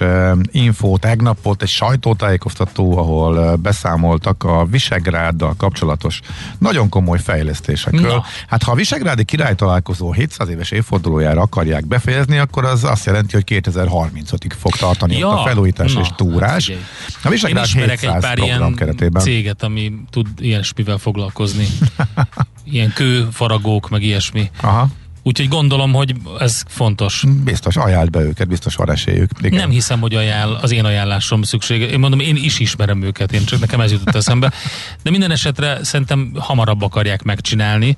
info, tegnap volt egy sajtótájékoztató, ahol beszámoltak a Visegráddal kapcsolatos nagyon komoly fejlesztésekről. Na. Hát ha a Visegrádi király találkozó 700 éves évfordulójára akarják befejezni, akkor az azt jelenti, hogy 2035-ig fog tartani Ja, a felújítás na, és túrás. hát figyelj. a Visegrád ismerek 700 egy pár program ilyen keretében. céget, ami tud ilyesmivel foglalkozni. Ilyen kőfaragók, meg ilyesmi. Aha, Úgyhogy gondolom, hogy ez fontos. biztos, ajánld be őket, biztos van esélyük. Igen. Nem hiszem, hogy ajánl, az én ajánlásom szüksége. Én mondom, én is ismerem őket, én csak nekem ez jutott eszembe. De minden esetre szerintem hamarabb akarják megcsinálni.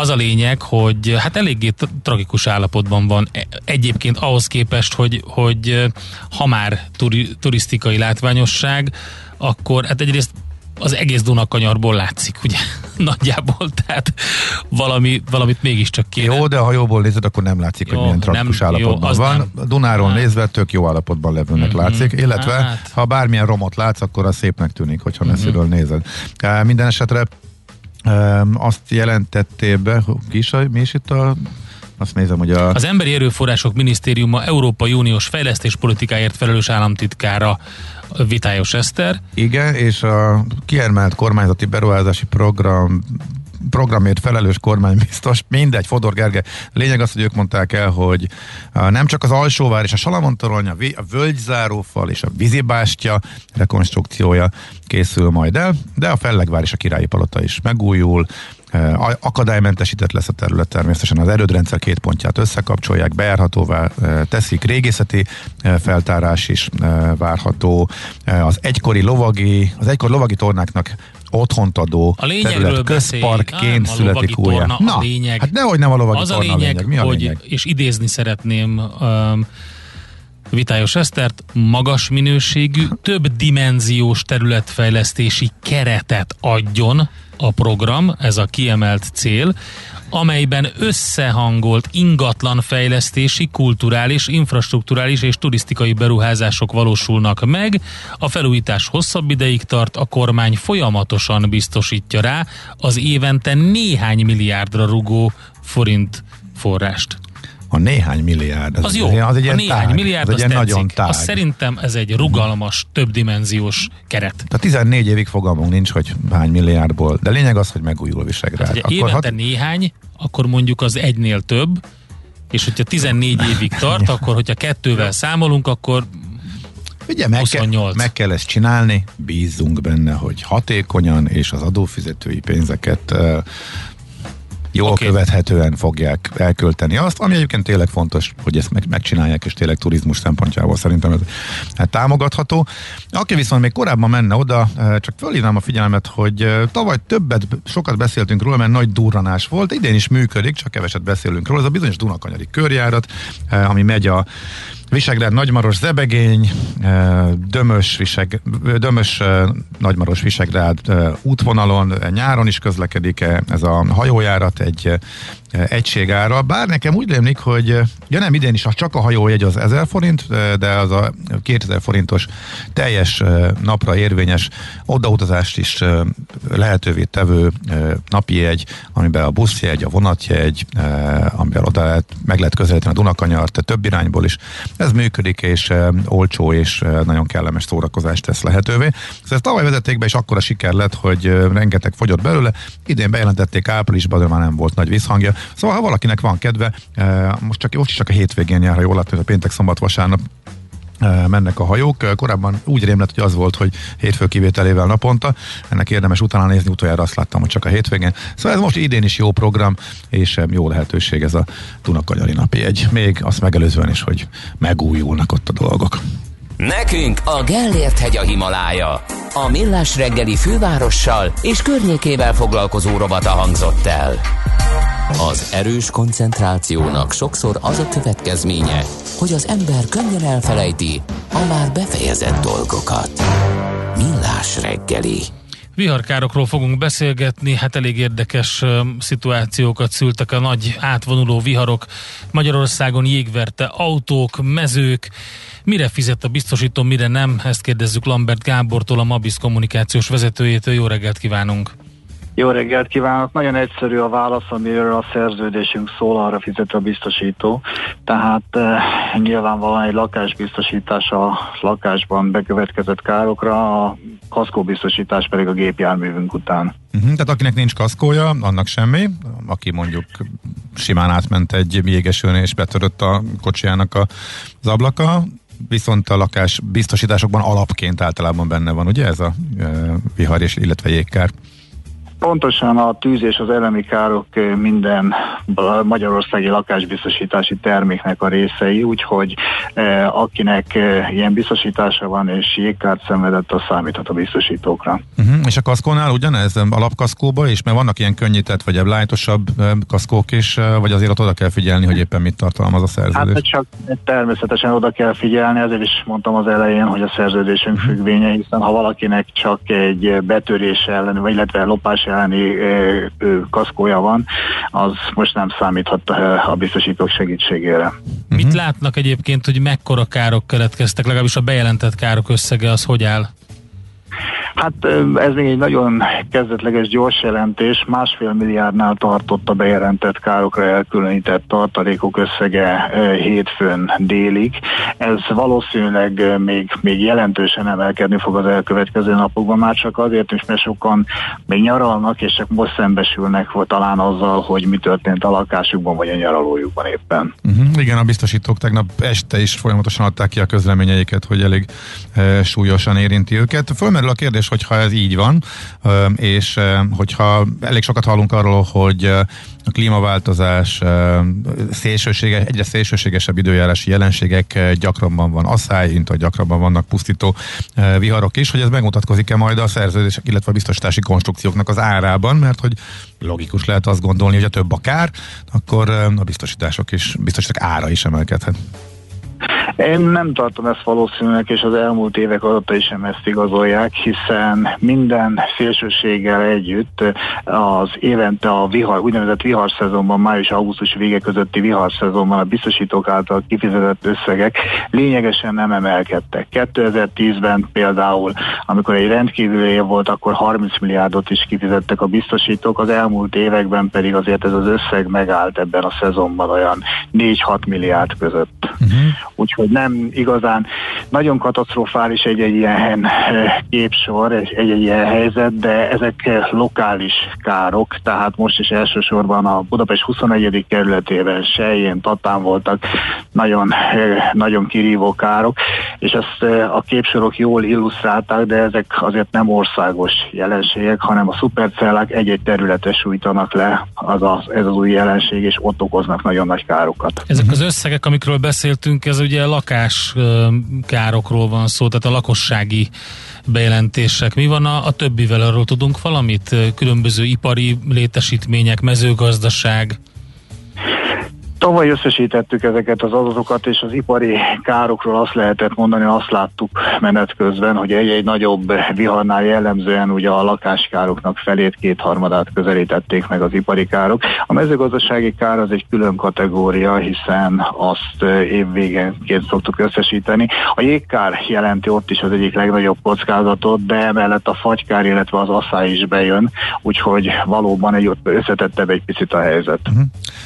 Az a lényeg, hogy hát eléggé tragikus állapotban van E- egyébként ahhoz képest, hogy, hogy ha már turi, turisztikai látványosság, akkor hát egyrészt az egész Dunakanyarból látszik, ugye, [LAUGHS] nagyjából, tehát valami, valamit mégiscsak kéne. Jó, de ha jóból nézed, akkor nem látszik, Jó, hogy milyen tragikus jó, állapotban az van. nem. Dunáról Hát. nézve tök jó állapotban levőnek Mhm. látszik, illetve Hát. ha bármilyen romot látsz, akkor az szépnek tűnik, hogyha Mhm. messziről nézed. Minden esetre azt jelentetté be, ki is, a- mi is itt a azt nézem, hogy a... Az Emberi Erőforrások Minisztériuma Európai Uniós fejlesztéspolitikáért felelős államtitkára Vitályos Eszter. Igen, és a kiemelt kormányzati beruházási program programért felelős kormánybiztos, mindegy, Fodor Gergely. Lényeg az, hogy ők mondták el, hogy nem csak az alsóvár és a Salamontorony, a, völgyzárófal és a vízibástya rekonstrukciója készül majd el, de a Fellegvár és a Királyi Palota is megújul, akadálymentesített lesz a terület természetesen, az erődrendszer két pontját összekapcsolják, bejárhatóvá teszik, régészeti feltárás is várható, az egykori lovagi, az egykori lovagi tornáknak otthont adó A terület beszélj. közparkként lovagi születik újra. torna a Na, lényeg. hát nehogy nem a lovagi Az a lényeg, a lényeg. Mi a hogy, lényeg? és idézni szeretném um, Vitályos Esztert, magas minőségű, több dimenziós területfejlesztési keretet adjon a program, ez a kiemelt cél, amelyben összehangolt ingatlanfejlesztési, kulturális, infrastruktúrális és turisztikai beruházások valósulnak meg. A felújítás hosszabb ideig tart, a kormány folyamatosan biztosítja rá az évente néhány milliárdra rugó forint forrást. A néhány milliárd. Ez Az jó, Az egy a néhány tág, milliárd, az az egy tetszik. nagyon tág. Azt szerintem ez egy rugalmas, többdimenziós keret. Tehát 14 évig fogalmunk nincs, hogy hány milliárdból, de lényeg az, hogy megújul Visegrád. Hát, hogyha évente néhány, akkor mondjuk az egynél több, és hogyha 14 évig tart, [LAUGHS] akkor hogyha kettővel számolunk, akkor Ugye meg, kell, 28. meg kell ezt csinálni, bízzunk benne, hogy hatékonyan és az adófizetői pénzeket jól okay. követhetően fogják elkölteni azt, ami egyébként tényleg fontos, hogy ezt meg, megcsinálják, és tényleg turizmus szempontjából szerintem ez hát, támogatható. Aki viszont még korábban menne oda, eh, csak fölhívnám a figyelmet, hogy eh, tavaly többet, sokat beszéltünk róla, mert nagy durranás volt, idén is működik, csak keveset beszélünk róla, ez a bizonyos Dunakanyari körjárat, eh, ami megy a Visegrád, Nagymaros, Zebegény, Dömös, Viseg, Dömös Nagymaros, Visegrád útvonalon nyáron is közlekedik ez a hajójárat egy egységára. Bár nekem úgy rémlik, hogy eh, ja nem, idén is az csak a hajójegy az 1000 forint, eh, de az a 2000 forintos teljes eh, napra érvényes odautazást is eh, lehetővé tevő eh, napi jegy, amiben a buszjegy, a vonatjegy, eh, amiben oda lehet, meg lehet közelíteni a Dunakanyart, több irányból is. Ez működik, és olcsó és nagyon kellemes szórakozást tesz lehetővé. Szóval ezt tavaly vezették be, és akkora siker lett, hogy rengeteg fogyott belőle. Idén bejelentették áprilisban, de már nem volt nagy visszhangja. Szóval, ha valakinek van kedve, e, most csak, most is csak a hétvégén jár, ha jól látom, a péntek, szombat, vasárnap mennek a hajók. Korábban úgy rémlett, hogy az volt, hogy hétfő kivételével naponta. Ennek érdemes utána nézni, utoljára azt láttam, hogy csak a hétvégén. Szóval ez most idén is jó program, és jó lehetőség ez a Dunakanyari napi egy. Még azt megelőzően is, hogy megújulnak ott a dolgok. Nekünk a Gellért hegy a Himalája. A Millás reggeli fővárossal és környékével foglalkozó robata hangzott el. Az erős koncentrációnak sokszor az a következménye, hogy az ember könnyen elfelejti a már befejezett dolgokat. Millás reggeli. Viharkárokról fogunk beszélgetni, hát elég érdekes szituációkat szültek a nagy átvonuló viharok. Magyarországon jégverte autók, mezők, Mire fizet a biztosító, mire nem? Ezt kérdezzük Lambert Gábortól, a Mabis kommunikációs vezetőjétől. Jó reggelt kívánunk! Jó reggelt kívánok! Nagyon egyszerű a válasz, amiről a szerződésünk szól, arra fizet a biztosító. Tehát e, nyilvánvalóan egy lakásbiztosítás a lakásban bekövetkezett károkra, a kaszkóbiztosítás pedig a gépjárművünk után. Uh-huh, tehát akinek nincs kaszkója, annak semmi. Aki mondjuk simán átment egy jégesőn és betörött a kocsijának a, az ablaka, viszont a lakás biztosításokban alapként általában benne van, ugye ez a e, vihar és illetve jégkár? Pontosan a tűz és az elemi károk minden magyarországi lakásbiztosítási terméknek a részei, úgyhogy eh, akinek eh, ilyen biztosítása van és jégkárt szenvedett, az számíthat a biztosítókra. Uh-huh. És a kaszkónál ugyanez alapkaszkóba is, mert vannak ilyen könnyített vagy lájtosabb kaszkók is, vagy azért oda kell figyelni, hogy éppen mit tartalmaz a szerződés? Hát csak természetesen oda kell figyelni, ezért is mondtam az elején, hogy a szerződésünk függvénye, hiszen ha valakinek csak egy betörés ellen, vagy illetve lopás elleni kaszkója van, az most nem számíthat a biztosítók segítségére. Mit uh-huh. látnak egyébként, hogy mekkora károk keletkeztek, legalábbis a bejelentett károk összege az hogy áll? Hát ez még egy nagyon kezdetleges gyors jelentés, másfél milliárdnál tartott a bejelentett károkra elkülönített tartalékok összege hétfőn délig. Ez valószínűleg még, még jelentősen emelkedni fog az elkövetkező napokban, már csak azért is, mert sokan még nyaralnak, és csak most szembesülnek volt talán azzal, hogy mi történt a lakásukban, vagy a nyaralójukban éppen. Uh-huh. Igen, a biztosítók tegnap este is folyamatosan adták ki a közleményeiket, hogy elég e, súlyosan érinti őket. Fölmerül a kérdés, hogyha ez így van, és hogyha elég sokat hallunk arról, hogy a klímaváltozás, szélsőséges, egyre szélsőségesebb időjárási jelenségek gyakrabban van asszály, mint hogy gyakrabban vannak pusztító viharok is, hogy ez megmutatkozik-e majd a szerződések, illetve a biztosítási konstrukcióknak az árában, mert hogy logikus lehet azt gondolni, hogy a több a kár, akkor a biztosítások is, biztosítások ára is emelkedhet. Én nem tartom ezt valószínűleg, és az elmúlt évek adatai sem ezt igazolják, hiszen minden szélsőséggel együtt az évente a vihar, úgynevezett viharszezonban, május-augusztus vége közötti viharszezonban a biztosítók által kifizetett összegek lényegesen nem emelkedtek. 2010-ben például, amikor egy rendkívüli év volt, akkor 30 milliárdot is kifizettek a biztosítók, az elmúlt években pedig azért ez az összeg megállt ebben a szezonban olyan 4-6 milliárd között. Uh-huh. Úgyhogy hogy nem igazán nagyon katasztrofális egy-egy ilyen eh, képsor, egy-egy ilyen helyzet, de ezek eh, lokális károk, tehát most is elsősorban a Budapest 21. kerületében Sejjén, Tatán voltak nagyon, eh, nagyon kirívó károk, és ezt a képsorok jól illusztrálták, de ezek azért nem országos jelenségek, hanem a szupercellák egy-egy területet sújtanak le, az a, ez az új jelenség, és ott okoznak nagyon nagy károkat. Ezek az összegek, amikről beszéltünk, ez ugye lakáskárokról van szó, tehát a lakossági bejelentések. Mi van a, a többivel, arról tudunk valamit? Különböző ipari létesítmények, mezőgazdaság? Tavaly összesítettük ezeket az adatokat, és az ipari károkról azt lehetett mondani, azt láttuk menet közben, hogy egy-egy nagyobb viharnál jellemzően ugye a lakáskároknak felét, kétharmadát közelítették meg az ipari károk. A mezőgazdasági kár az egy külön kategória, hiszen azt évvégenként szoktuk összesíteni. A jégkár jelenti ott is az egyik legnagyobb kockázatot, de emellett a fagykár, illetve az asszály is bejön, úgyhogy valóban egy összetettebb egy picit a helyzet. Uh-huh.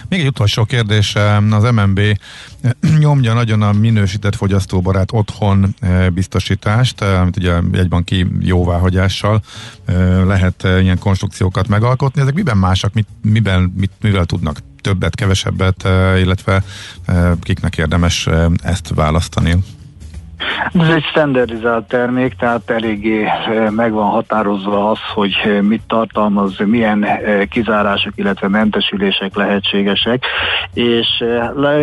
Még egy utolsó kérdés és az MNB [CLEARS THROAT] nyomja nagyon a minősített fogyasztóbarát otthon eh, biztosítást, eh, amit ugye jegybanki jóváhagyással eh, lehet ilyen konstrukciókat megalkotni. Ezek miben másak, mit, miben, mit, mivel tudnak többet, kevesebbet, illetve kiknek érdemes ezt választani? Ez egy standardizált termék, tehát eléggé meg van határozva az, hogy mit tartalmaz, milyen kizárások, illetve mentesülések lehetségesek, és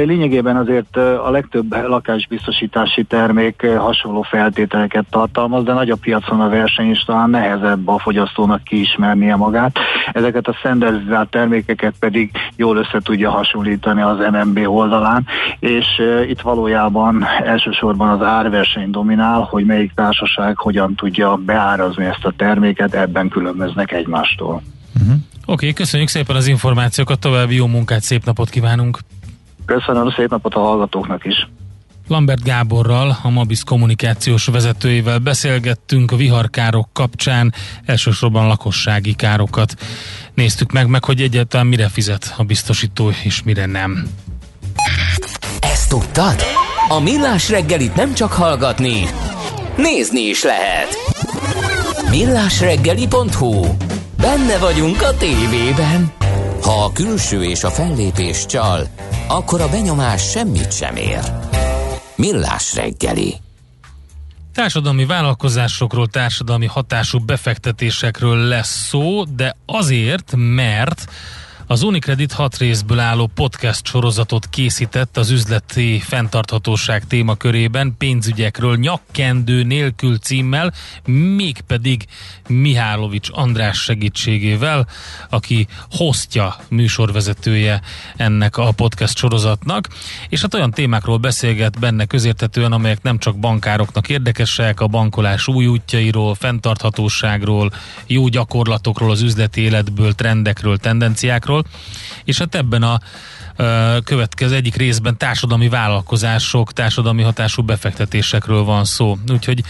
lényegében azért a legtöbb lakásbiztosítási termék hasonló feltételeket tartalmaz, de nagy a piacon a verseny, és talán nehezebb a fogyasztónak kiismernie magát. Ezeket a standardizált termékeket pedig jól össze tudja hasonlítani az MNB oldalán, és itt valójában elsősorban az árverseny dominál, hogy melyik társaság hogyan tudja beárazni ezt a terméket, ebben különböznek egymástól. Uh-huh. Oké, okay, köszönjük szépen az információkat, további jó munkát, szép napot kívánunk! Köszönöm, szép napot a hallgatóknak is! Lambert Gáborral, a Mabis kommunikációs vezetőjével beszélgettünk a viharkárok kapcsán, elsősorban lakossági károkat néztük meg, meg hogy egyáltalán mire fizet a biztosító és mire nem. Ezt tudtad? A Millás reggelit nem csak hallgatni, nézni is lehet. Millásreggeli.hu Benne vagyunk a tévében. Ha a külső és a fellépés csal, akkor a benyomás semmit sem ér. Millás reggeli. Társadalmi vállalkozásokról, társadalmi hatású befektetésekről lesz szó, de azért, mert az Unicredit hat részből álló podcast sorozatot készített az üzleti fenntarthatóság témakörében pénzügyekről nyakkendő nélkül címmel, mégpedig Mihálovics András segítségével, aki hostja, műsorvezetője ennek a podcast sorozatnak, és hát olyan témákról beszélget benne közértetően, amelyek nem csak bankároknak érdekesek, a bankolás új útjairól, fenntarthatóságról, jó gyakorlatokról, az üzleti életből, trendekről, tendenciákról, és hát ebben a következő egyik részben társadalmi vállalkozások, társadalmi hatású befektetésekről van szó. Úgyhogy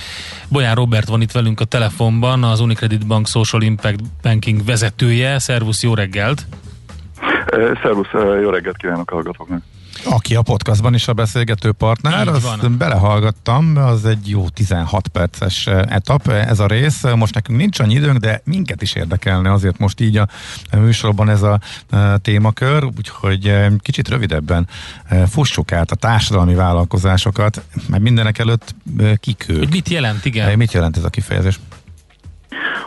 Bolyán Robert van itt velünk a telefonban, az Unicredit Bank Social Impact Banking vezetője. Szervusz, jó reggelt! Szervusz, jó reggelt kívánok a hallgatóknak! Aki a podcastban is a beszélgető partner, azt belehallgattam, az egy jó 16 perces eh, etap eh, ez a rész. Most nekünk nincs annyi időnk, de minket is érdekelne azért most így a műsorban ez a eh, témakör, úgyhogy kicsit rövidebben fussuk át a társadalmi vállalkozásokat, mert mindenek előtt kik ők. Hogy mit jelent, igen? Mit jelent ez a kifejezés?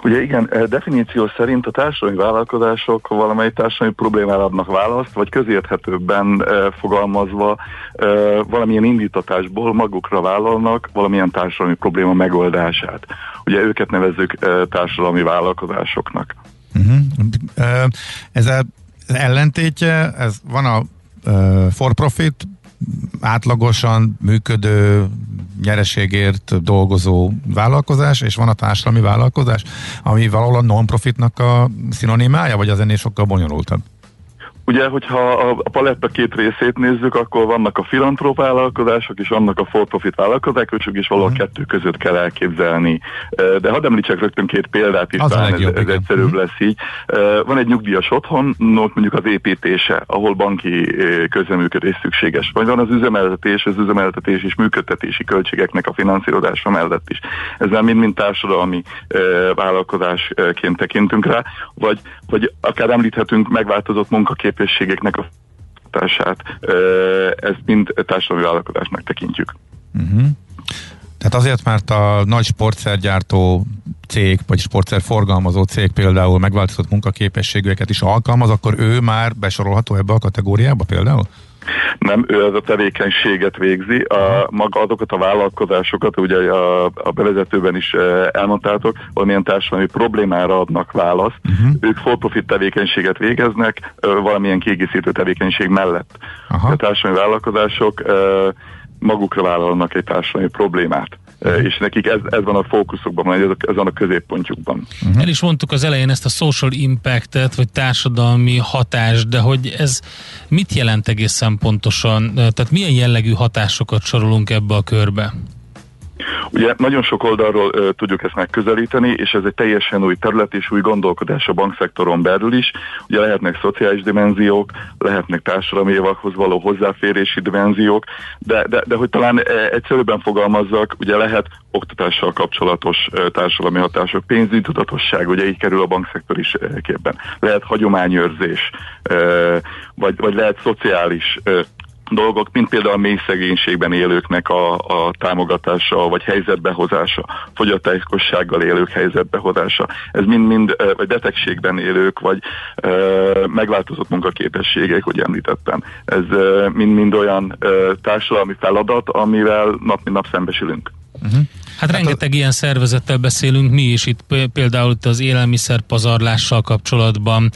Ugye igen, eh, definíció szerint a társadalmi vállalkozások valamely társadalmi problémára adnak választ, vagy közérthetőbben eh, fogalmazva eh, valamilyen indítatásból magukra vállalnak valamilyen társadalmi probléma megoldását. Ugye őket nevezzük társadalmi vállalkozásoknak. Uh-huh. Ez az ellentétje, ez van a for profit, átlagosan működő nyereségért dolgozó vállalkozás, és van a társadalmi vállalkozás, ami valahol a non-profitnak a szinonimája, vagy az ennél sokkal bonyolultabb? Ugye, hogyha a paletta két részét nézzük, akkor vannak a filantróp vállalkozások, és vannak a for-profit vállalkozások, és valahol uh-huh. kettő között kell elképzelni. De hadd említsek rögtön két példát, is, talán ez, ez egyszerűbb uh-huh. lesz így. Van egy nyugdíjas otthon, mondjuk az építése, ahol banki közreműködés szükséges. Vagy van az üzemeltetés, az üzemeltetés és működtetési költségeknek a finanszírozása mellett is. Ezzel mind-mind társadalmi vállalkozásként tekintünk rá, vagy, vagy akár említhetünk megváltozott munkakép képességeknek a hatását, ezt mind társadalmi vállalkozásnak tekintjük. Uh-huh. Tehát azért, mert a nagy sportszergyártó cég, vagy sportszer forgalmazó cég például megváltozott munkaképességűeket is alkalmaz, akkor ő már besorolható ebbe a kategóriába például? Nem, ő ez a tevékenységet végzi. A, maga azokat a vállalkozásokat, ugye a, a bevezetőben is eh, elmondtátok, valamilyen társadalmi problémára adnak választ. Uh-huh. Ők for-profit tevékenységet végeznek, valamilyen kiegészítő tevékenység mellett. Aha. A társadalmi vállalkozások magukra vállalnak egy társadalmi problémát. Uh-huh. És nekik ez, ez van a fókuszukban, ez, ez van a középpontjukban. Uh-huh. El is mondtuk az elején ezt a social impactet, vagy társadalmi hatást, de hogy ez mit jelent egészen pontosan? Tehát milyen jellegű hatásokat sorolunk ebbe a körbe? Ugye nagyon sok oldalról ö, tudjuk ezt megközelíteni, és ez egy teljesen új terület és új gondolkodás a bankszektoron belül is. Ugye lehetnek szociális dimenziók, lehetnek társadalmi évakhoz való hozzáférési dimenziók, de, de, de hogy talán egyszerűbben fogalmazzak, ugye lehet oktatással kapcsolatos társadalmi hatások, pénzügyi tudatosság, ugye így kerül a bankszektor is képben. Lehet hagyományőrzés, vagy, vagy lehet szociális dolgok, mint például a mély szegénységben élőknek a, a támogatása, vagy helyzetbehozása, fogyatékossággal élők helyzetbehozása. Ez mind-mind, vagy betegségben élők, vagy e, megváltozott munkaképességek, hogy említettem. Ez mind-mind olyan e, társadalmi feladat, amivel nap mint nap szembesülünk. Uh-huh. Hát, hát rengeteg a... ilyen szervezettel beszélünk mi is itt, például itt az élelmiszer pazarlással kapcsolatban,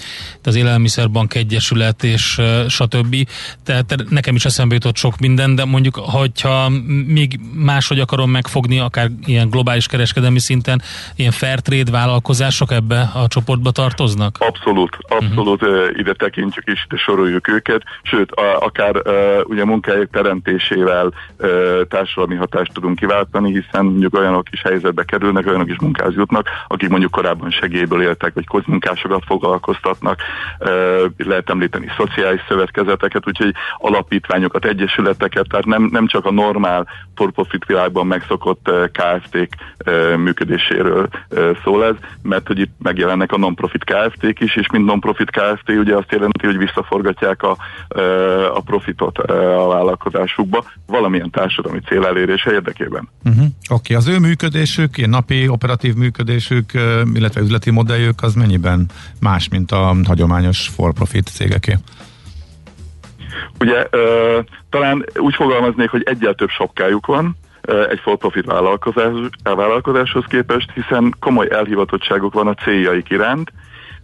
az élelmiszerbank egyesület és stb. Tehát nekem is eszembe jutott sok minden, de mondjuk, hogyha még máshogy akarom megfogni, akár ilyen globális kereskedelmi szinten, ilyen fair trade vállalkozások ebbe a csoportba tartoznak? Abszolút, abszolút uh-huh. ide tekintjük és ide soroljuk őket, sőt, a, akár uh, ugye munkahelyek teremtésével uh, társadalmi hatást tudunk kiváltani, hiszen mondjuk olyanok is helyzetbe kerülnek, olyanok is munkához jutnak, akik mondjuk korábban segélyből éltek, vagy kozmunkásokat foglalkoztatnak, lehet említeni szociális szövetkezeteket, úgyhogy alapítványokat, egyesületeket, tehát nem, nem csak a normál for-profit világban megszokott KFT-k működéséről szól ez, mert hogy itt megjelennek a non-profit KFT-k is, és mint non-profit KFT ugye azt jelenti, hogy visszaforgatják a, a profitot a vállalkozásukba valamilyen társadalmi cél elérése érdekében. Uh-huh. Oké, okay, az ő működésük, ilyen napi operatív működésük, illetve üzleti modelljük az mennyiben más, mint a hagyományos for-profit cégeké? Ugye ö, talán úgy fogalmaznék, hogy egyel több sokkájuk van, egy for-profit vállalkozás, vállalkozáshoz képest, hiszen komoly elhivatottságuk van a céljaik iránt.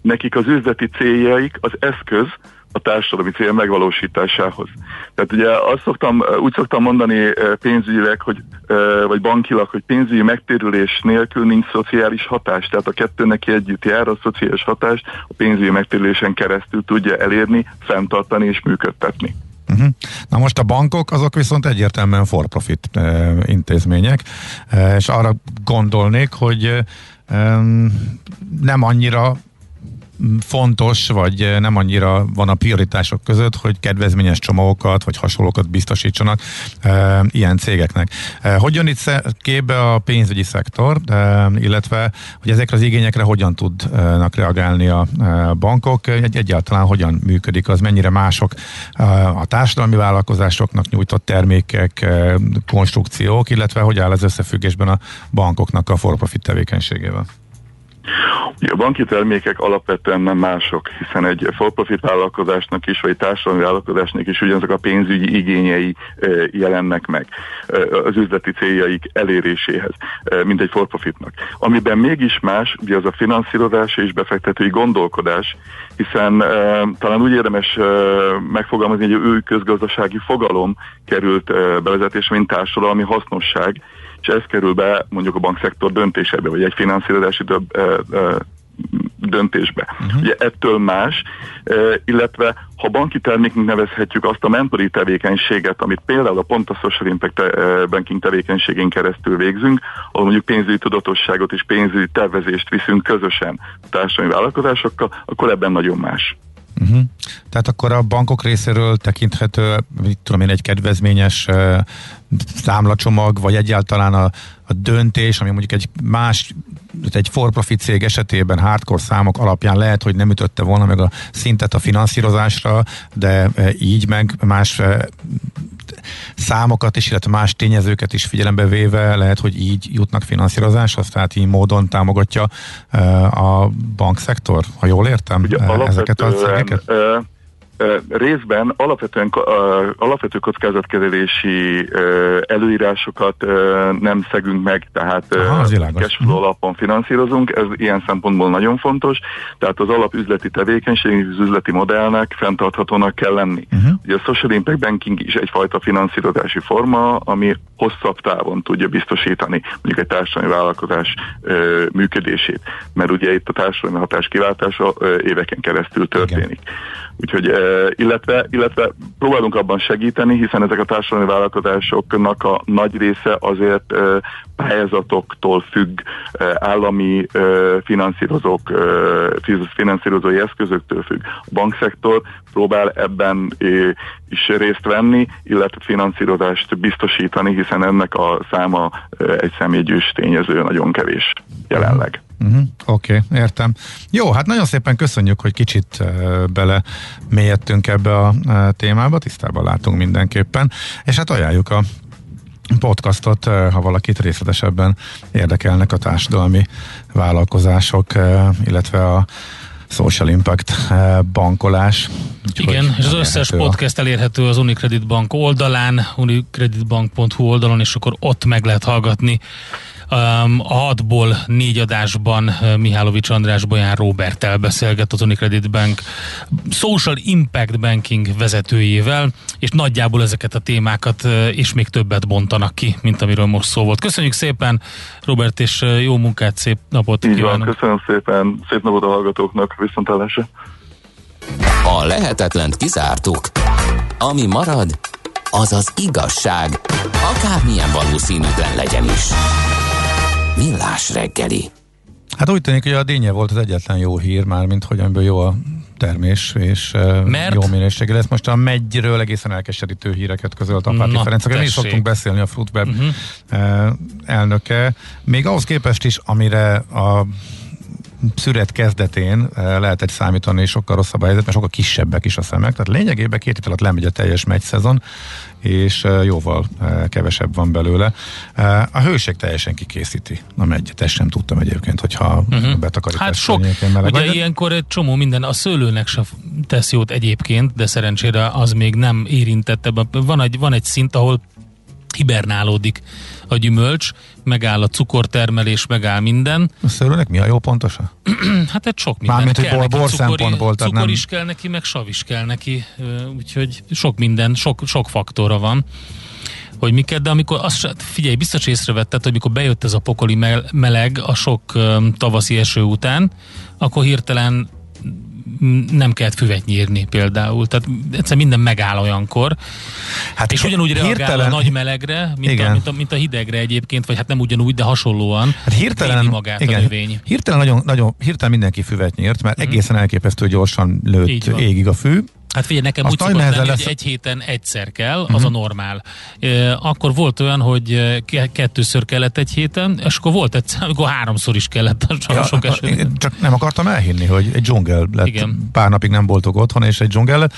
Nekik az üzleti céljaik az eszköz, a társadalmi cél megvalósításához. Tehát ugye azt szoktam, úgy szoktam mondani pénzügyileg, hogy, vagy bankilag, hogy pénzügyi megtérülés nélkül nincs szociális hatás. Tehát a kettő neki együtt jár, a szociális hatást a pénzügyi megtérülésen keresztül tudja elérni, fenntartani és működtetni. Uh-huh. Na most a bankok azok viszont egyértelműen for-profit uh, intézmények, uh, és arra gondolnék, hogy um, nem annyira fontos, vagy eh, nem annyira van a prioritások között, hogy kedvezményes csomagokat, vagy hasonlókat biztosítsanak e, ilyen cégeknek. E, hogy jön itt képbe a pénzügyi szektor, e, illetve hogy ezekre az igényekre hogyan tudnak reagálni a bankok, egy, egyáltalán hogyan működik az, mennyire mások a társadalmi vállalkozásoknak nyújtott termékek, konstrukciók, illetve hogy áll az összefüggésben a bankoknak a for-profit tevékenységével? A banki termékek alapvetően nem mások, hiszen egy for-profit vállalkozásnak is, vagy társadalmi vállalkozásnak is ugyanazok a pénzügyi igényei jelennek meg az üzleti céljaik eléréséhez, mint egy for-profitnak. Amiben mégis más, ugye az a finanszírozás és befektetői gondolkodás, hiszen talán úgy érdemes megfogalmazni, hogy ő közgazdasági fogalom került bevezetésre, mint társadalmi hasznosság, és ez kerül be mondjuk a bankszektor döntésébe, vagy egy finanszírozási több, ö, ö, döntésbe. Uh-huh. Ugye ettől más, illetve ha banki terméknek nevezhetjük azt a mentori tevékenységet, amit például a pont a Social Impact Banking tevékenységén keresztül végzünk, ahol mondjuk pénzügyi tudatosságot és pénzügyi tervezést viszünk közösen társadalmi vállalkozásokkal, akkor ebben nagyon más. Uh-huh. Tehát akkor a bankok részéről tekinthető, mit tudom én, egy kedvezményes uh, számlacsomag, vagy egyáltalán a, a döntés, ami mondjuk egy más, egy for-profit cég esetében hardcore számok alapján lehet, hogy nem ütötte volna meg a szintet a finanszírozásra, de így meg más számokat is, illetve más tényezőket is figyelembe véve lehet, hogy így jutnak finanszírozáshoz, tehát így módon támogatja a bankszektor, ha jól értem Ugye, ezeket a cégeket? Részben alapvetően alapvető kockázatkezelési előírásokat nem szegünk meg, tehát cashflow alapon finanszírozunk, ez ilyen szempontból nagyon fontos, tehát az alapüzleti tevékenység, az üzleti modellnek fenntarthatónak kell lenni. Uh-huh. Ugye a social impact banking is egyfajta finanszírozási forma, ami hosszabb távon tudja biztosítani mondjuk egy társadalmi vállalkozás működését, mert ugye itt a társadalmi hatás kiváltása éveken keresztül történik. Igen. Úgyhogy, illetve, illetve próbálunk abban segíteni, hiszen ezek a társadalmi vállalkozásoknak a nagy része azért pályázatoktól függ, állami finanszírozók, finanszírozói eszközöktől függ. A bankszektor próbál ebben is részt venni, illetve finanszírozást biztosítani, hiszen ennek a száma egy személygyűs tényező nagyon kevés jelenleg. Uh-huh. Oké, okay, értem. Jó, hát nagyon szépen köszönjük, hogy kicsit uh, bele mélyedtünk ebbe a uh, témába, tisztában látunk mindenképpen, és hát ajánljuk a podcastot, ha valakit részletesebben érdekelnek a társadalmi vállalkozások, illetve a Social Impact bankolás. Igen, és az összes podcast elérhető az Unicredit Bank oldalán, unicreditbank.hu oldalon, és akkor ott meg lehet hallgatni a hatból négy adásban Mihálovics András Bolyán Robert beszélget az Unicredit Bank Social Impact Banking vezetőjével, és nagyjából ezeket a témákat és még többet bontanak ki, mint amiről most szó volt. Köszönjük szépen, Robert, és jó munkát, szép napot Így kívánok! Van, köszönöm szépen, szép napot a hallgatóknak, viszontlátásra! A lehetetlent kizártuk. Ami marad, az az igazság, akármilyen valószínűtlen legyen is. Millás reggeli. Hát úgy tűnik, hogy a dénye volt az egyetlen jó hír már, mint hogy amiből jó a termés, és Mert? jó minőségű lesz. Most a megyről egészen elkeserítő híreket közölt Apáti Na, Ferenc, mi is szoktunk beszélni a Fruitweb uh-huh. elnöke. Még ahhoz képest is, amire a szüret kezdetén lehetett számítani, sokkal rosszabb a helyzet, mert sokkal kisebbek is a szemek. Tehát lényegében két hét alatt lemegy a teljes szezon, és jóval kevesebb van belőle. A hőség teljesen kikészíti a megyet, ezt sem tudtam egyébként, hogyha uh-huh. betakarítás Hát sok, meleg ugye ilyenkor egy csomó minden, a szőlőnek se tesz jót egyébként, de szerencsére az még nem érintette. Van egy, van egy szint, ahol hibernálódik a gyümölcs, megáll a cukortermelés, megáll minden. A szőlőnek mi a jó pontosan? [CLEARS THROAT] hát egy sok minden. Mármint, hogy bor, bor szempontból. Cukor nem... is kell neki, meg sav is kell neki, úgyhogy sok minden, sok, sok faktora van hogy miket, de amikor azt figyelj, biztos észrevetted, hogy mikor bejött ez a pokoli meleg a sok tavaszi eső után, akkor hirtelen nem kellett füvet nyírni például. Tehát egyszer minden megáll olyankor. Hát és ugyanúgy reagál hirtelen, a nagy melegre, mint a, mint, a, mint a hidegre egyébként, vagy hát nem ugyanúgy, de hasonlóan. Hát hirtelen, magát igen, a növény. Hirtelen, nagyon, nagyon, hirtelen mindenki füvet nyírt, mert mm. egészen elképesztő gyorsan lőtt égig a fű. Hát figyelj, nekem Azt úgy szokott lenni, lesz... hogy egy héten egyszer kell, az uh-huh. a normál. Akkor volt olyan, hogy kettőször kellett egy héten, és akkor volt egyszer, amikor háromszor is kellett ja, sok esetben. Csak nem akartam elhinni, hogy egy dzsungel lett. Igen. Pár napig nem voltok otthon, és egy dzsungel lett.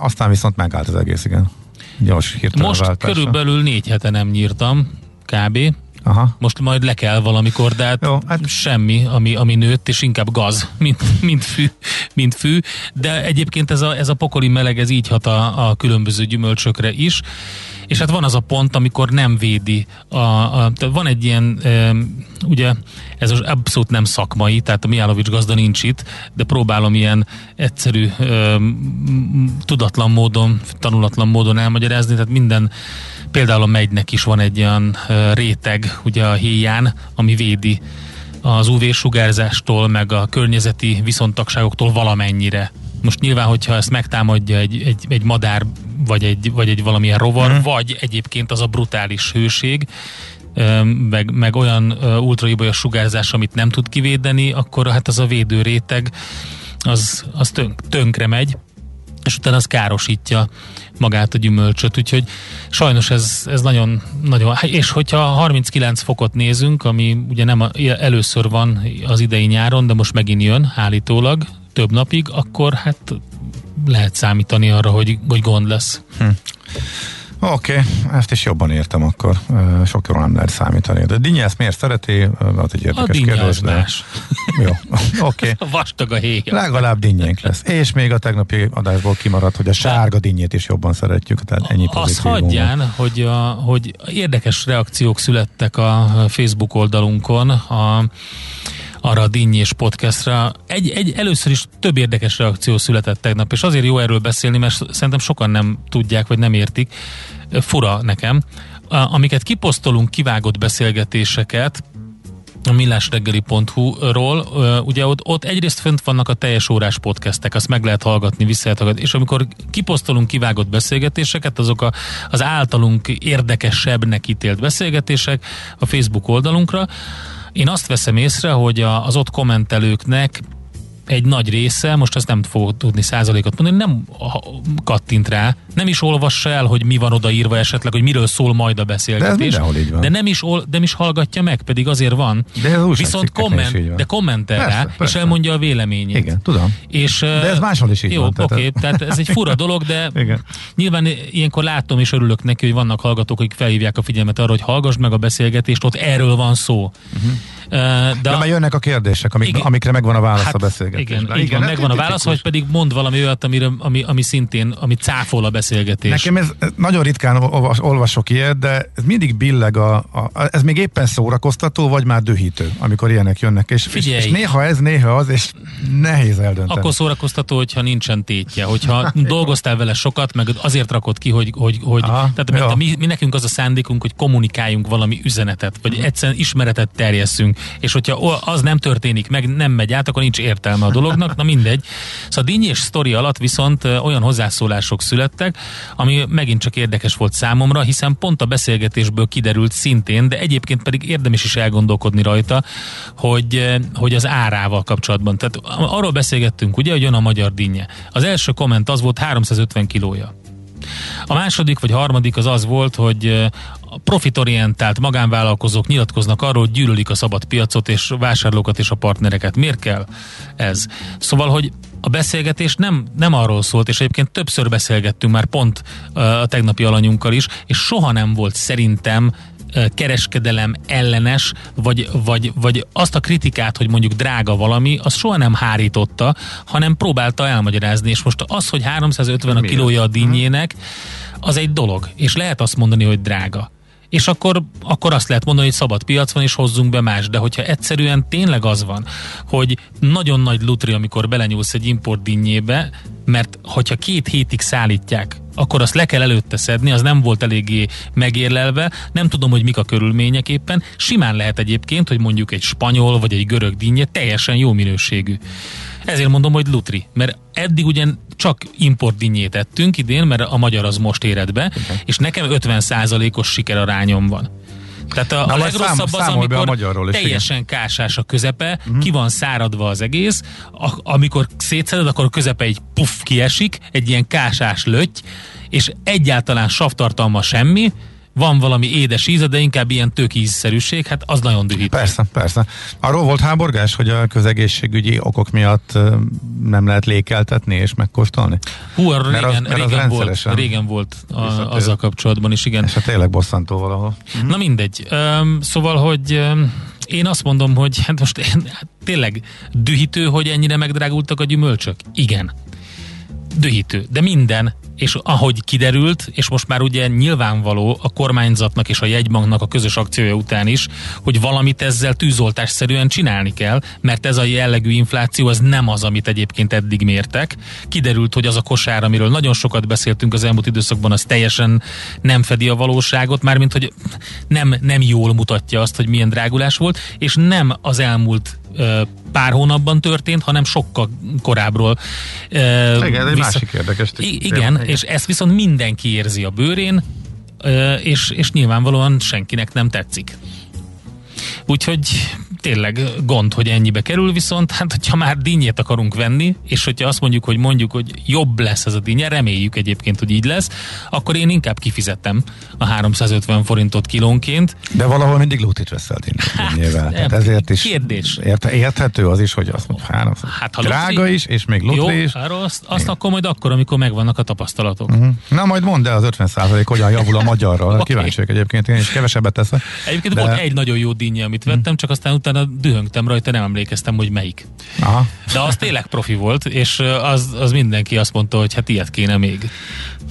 Aztán viszont megállt az egész, igen. Gyors, Most váltásra. körülbelül négy hete nem nyírtam, kb. Aha. Most majd le kell valamikor, de hát, Jó, hát semmi, ami, ami nőtt, és inkább gaz, mint, mint, fű, mint fű. De egyébként ez a, ez a pokoli meleg, ez így hat a, a különböző gyümölcsökre is. És hát van az a pont, amikor nem védi. A, a, tehát van egy ilyen, e, ugye, ez az abszolút nem szakmai, tehát a Mijálovics gazda nincs itt, de próbálom ilyen egyszerű, e, tudatlan módon, tanulatlan módon elmagyarázni, tehát minden Például a megynek is van egy olyan réteg ugye a héján, ami védi az UV-sugárzástól, meg a környezeti viszontagságoktól valamennyire. Most nyilván, hogyha ezt megtámadja egy, egy, egy madár, vagy egy, vagy egy valamilyen rovar, mm. vagy egyébként az a brutális hőség, meg, meg olyan ultraibolya sugárzás, amit nem tud kivédeni, akkor hát az a védő réteg az, az tönk, tönkre megy, és utána az károsítja magát a gyümölcsöt, úgyhogy sajnos ez, ez nagyon, nagyon, és hogyha 39 fokot nézünk, ami ugye nem a, először van az idei nyáron, de most megint jön állítólag több napig, akkor hát lehet számítani arra, hogy, hogy gond lesz. Hm. Oké, okay, ezt is jobban értem akkor. Sok jól nem lehet számítani. De Dinnye ezt miért szereti? Az egy érdekes a kérdés. De... Jó, oké. [LAUGHS] Okay. Vastag a héj. Legalább dinnyénk lesz. És még a tegnapi adásból kimaradt, hogy a sárga dinnyét is jobban szeretjük. Tehát ennyi Azt hagyján, hogy, a, hogy érdekes reakciók születtek a Facebook oldalunkon. A arra a dinnyés podcastra. Egy, egy, először is több érdekes reakció született tegnap, és azért jó erről beszélni, mert szerintem sokan nem tudják, vagy nem értik. Fura nekem. Amiket kiposztolunk, kivágott beszélgetéseket, a millásreggeli.hu-ról, ugye ott, ott egyrészt fönt vannak a teljes órás podcastek, azt meg lehet hallgatni, vissza lehet hallgatni, és amikor kiposztolunk kivágott beszélgetéseket, azok a, az általunk érdekesebbnek ítélt beszélgetések a Facebook oldalunkra, én azt veszem észre, hogy a, az ott kommentelőknek egy nagy része, most azt nem fogok tudni százalékot mondani, nem kattint rá, nem is olvassa el, hogy mi van odaírva esetleg, hogy miről szól majd a beszélgetés. De, ez van. de nem is, ol, nem is hallgatja meg, pedig azért van. De ez Viszont komment, de kommentel persze, rá, persze. és elmondja a véleményét. Igen, tudom. És, de ez máshol is így jó, van. Oké, okay, tehát ez egy fura dolog, de [LAUGHS] Igen. nyilván ilyenkor látom és örülök neki, hogy vannak hallgatók, akik felhívják a figyelmet arra, hogy hallgass meg a beszélgetést, ott erről van szó. Uh-huh. De, de már jönnek a kérdések, amik, igen, amikre megvan a válasz hát, a beszélgetésben. Igen, igen, van, megvan a válasz, vagy pedig mond valami olyat, amire, ami, ami szintén, ami cáfol a beszélgetés. Nekem ez nagyon ritkán olvasok ilyet, de ez mindig billeg, a, a, ez még éppen szórakoztató, vagy már dühítő, amikor ilyenek jönnek. És, Figyelj, és, és néha ez, néha az, és nehéz eldönteni. Akkor szórakoztató, hogyha nincsen tétje, hogyha [LAUGHS] dolgoztál vele sokat, meg azért rakod ki, hogy, hogy, hogy Aha, tehát mi, mi, nekünk az a szándékunk, hogy kommunikáljunk valami üzenetet, vagy egyszerűen ismeretet terjesszünk és hogyha az nem történik meg, nem megy át, akkor nincs értelme a dolognak, na mindegy. Szóval a díny és sztori alatt viszont olyan hozzászólások születtek, ami megint csak érdekes volt számomra, hiszen pont a beszélgetésből kiderült szintén, de egyébként pedig érdemes is elgondolkodni rajta, hogy, hogy az árával kapcsolatban. Tehát arról beszélgettünk, ugye, hogy jön a magyar dinnye. Az első komment az volt 350 kilója. A második vagy harmadik az az volt, hogy a profitorientált magánvállalkozók nyilatkoznak arról, hogy gyűlölik a szabad piacot és vásárlókat és a partnereket. Miért kell ez? Szóval, hogy a beszélgetés nem, nem arról szólt, és egyébként többször beszélgettünk már pont a tegnapi alanyunkkal is, és soha nem volt szerintem kereskedelem ellenes, vagy, vagy, vagy azt a kritikát, hogy mondjuk drága valami, az soha nem hárította, hanem próbálta elmagyarázni, és most az, hogy 350 a kilója a dinnyének, az egy dolog, és lehet azt mondani, hogy drága és akkor, akkor azt lehet mondani, hogy szabad piac van, és hozzunk be más. De hogyha egyszerűen tényleg az van, hogy nagyon nagy lutri, amikor belenyúlsz egy import dinnyébe, mert hogyha két hétig szállítják, akkor azt le kell előtte szedni, az nem volt eléggé megérlelve, nem tudom, hogy mik a körülmények éppen. Simán lehet egyébként, hogy mondjuk egy spanyol vagy egy görög dinnye teljesen jó minőségű. Ezért mondom, hogy lutri, mert eddig ugyan csak import dinnyét ettünk idén, mert a magyar az most éred be, okay. és nekem 50%-os sikerarányom van. Tehát a, Na, a legrosszabb szám, az, amikor a magyarról is, teljesen igen. kásás a közepe, uh-huh. ki van száradva az egész, a, amikor szétszeded, akkor a közepe egy puff kiesik, egy ilyen kásás löty, és egyáltalán savtartalma semmi, van valami édes íze, de inkább ilyen tök ízszerűség, hát az nagyon dühít. Persze, persze. Arról volt háborgás, hogy a közegészségügyi okok miatt nem lehet lékeltetni és megkóstolni? Hú, régen, az, régen, volt, régen volt a, azzal kapcsolatban is, igen. És hát tényleg bosszantó valahol. Mhm. Na mindegy. Um, szóval, hogy um, én azt mondom, hogy hát most hát tényleg dühítő, hogy ennyire megdrágultak a gyümölcsök? Igen. Dühítő. De minden és ahogy kiderült, és most már ugye nyilvánvaló a kormányzatnak és a jegybanknak a közös akciója után is, hogy valamit ezzel tűzoltásszerűen csinálni kell, mert ez a jellegű infláció az nem az, amit egyébként eddig mértek. Kiderült, hogy az a kosár, amiről nagyon sokat beszéltünk az elmúlt időszakban, az teljesen nem fedi a valóságot, mármint hogy nem, nem jól mutatja azt, hogy milyen drágulás volt, és nem az elmúlt pár hónapban történt, hanem sokkal korábbról. Igen, ez egy vissza... másik érdekes. I- igen, igen, és ezt viszont mindenki érzi a bőrén, és, és nyilvánvalóan senkinek nem tetszik. Úgyhogy tényleg gond, hogy ennyibe kerül, viszont hát hogyha már dinnyét akarunk venni, és hogyha azt mondjuk, hogy mondjuk, hogy jobb lesz ez a dinnye, reméljük egyébként, hogy így lesz, akkor én inkább kifizettem a 350 forintot kilónként. De valahol mindig lútit veszel dinnyével. [LAUGHS] Hát, ezért is kérdés. Ért, érthető az is, hogy azt mondja, három, hát, ha drága lutri, is, és még lutri jó, is. Azt, azt akkor majd akkor, amikor megvannak a tapasztalatok. Uh-huh. Na majd mondd el az 50 hogyan javul a magyarral. [LAUGHS] okay. Kíváncsiak egyébként, én is kevesebbet teszek. Egyébként de... volt egy nagyon jó dinnye, amit vettem, csak aztán utána utána dühöngtem rajta, nem emlékeztem, hogy melyik. Aha. De az tényleg profi volt, és az, az mindenki azt mondta, hogy hát ilyet kéne még.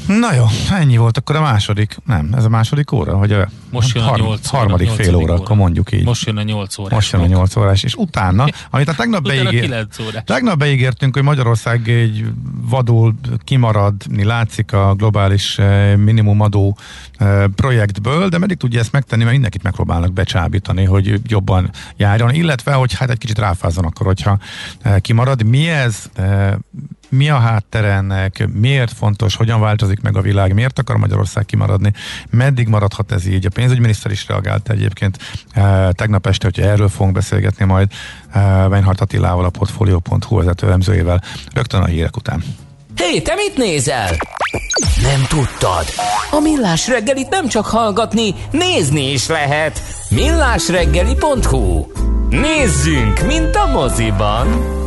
Na jó, ennyi volt akkor a második, nem, ez a második óra, hogy a Most jön a harm, 8 óra, harmadik fél óra, óra, akkor mondjuk így. Most jön a 8 órás. Most jön a 8 órás, és utána, [LAUGHS] amit a tegnap, beígér, tegnap beígértünk, hogy Magyarország egy vadul kimaradni látszik a globális eh, minimumadó eh, projektből, de meddig tudja ezt megtenni, mert mindenkit megpróbálnak becsábítani, hogy jobban járjon, illetve, hogy hát egy kicsit ráfázzon akkor, hogyha eh, kimarad. Mi ez? Mi a háttere ennek, miért fontos, hogyan változik meg a világ, miért akar Magyarország kimaradni, meddig maradhat ez így. A pénzügyminiszter is reagált egyébként e, tegnap este, hogy erről fogunk beszélgetni majd e, Weinhardt Attilával, a Portfolio.hu vezető elemzőjével rögtön a hírek után. Hé, hey, te mit nézel? Nem tudtad? A Millás reggelit nem csak hallgatni, nézni is lehet. millásreggeli.hu Nézzünk, mint a moziban!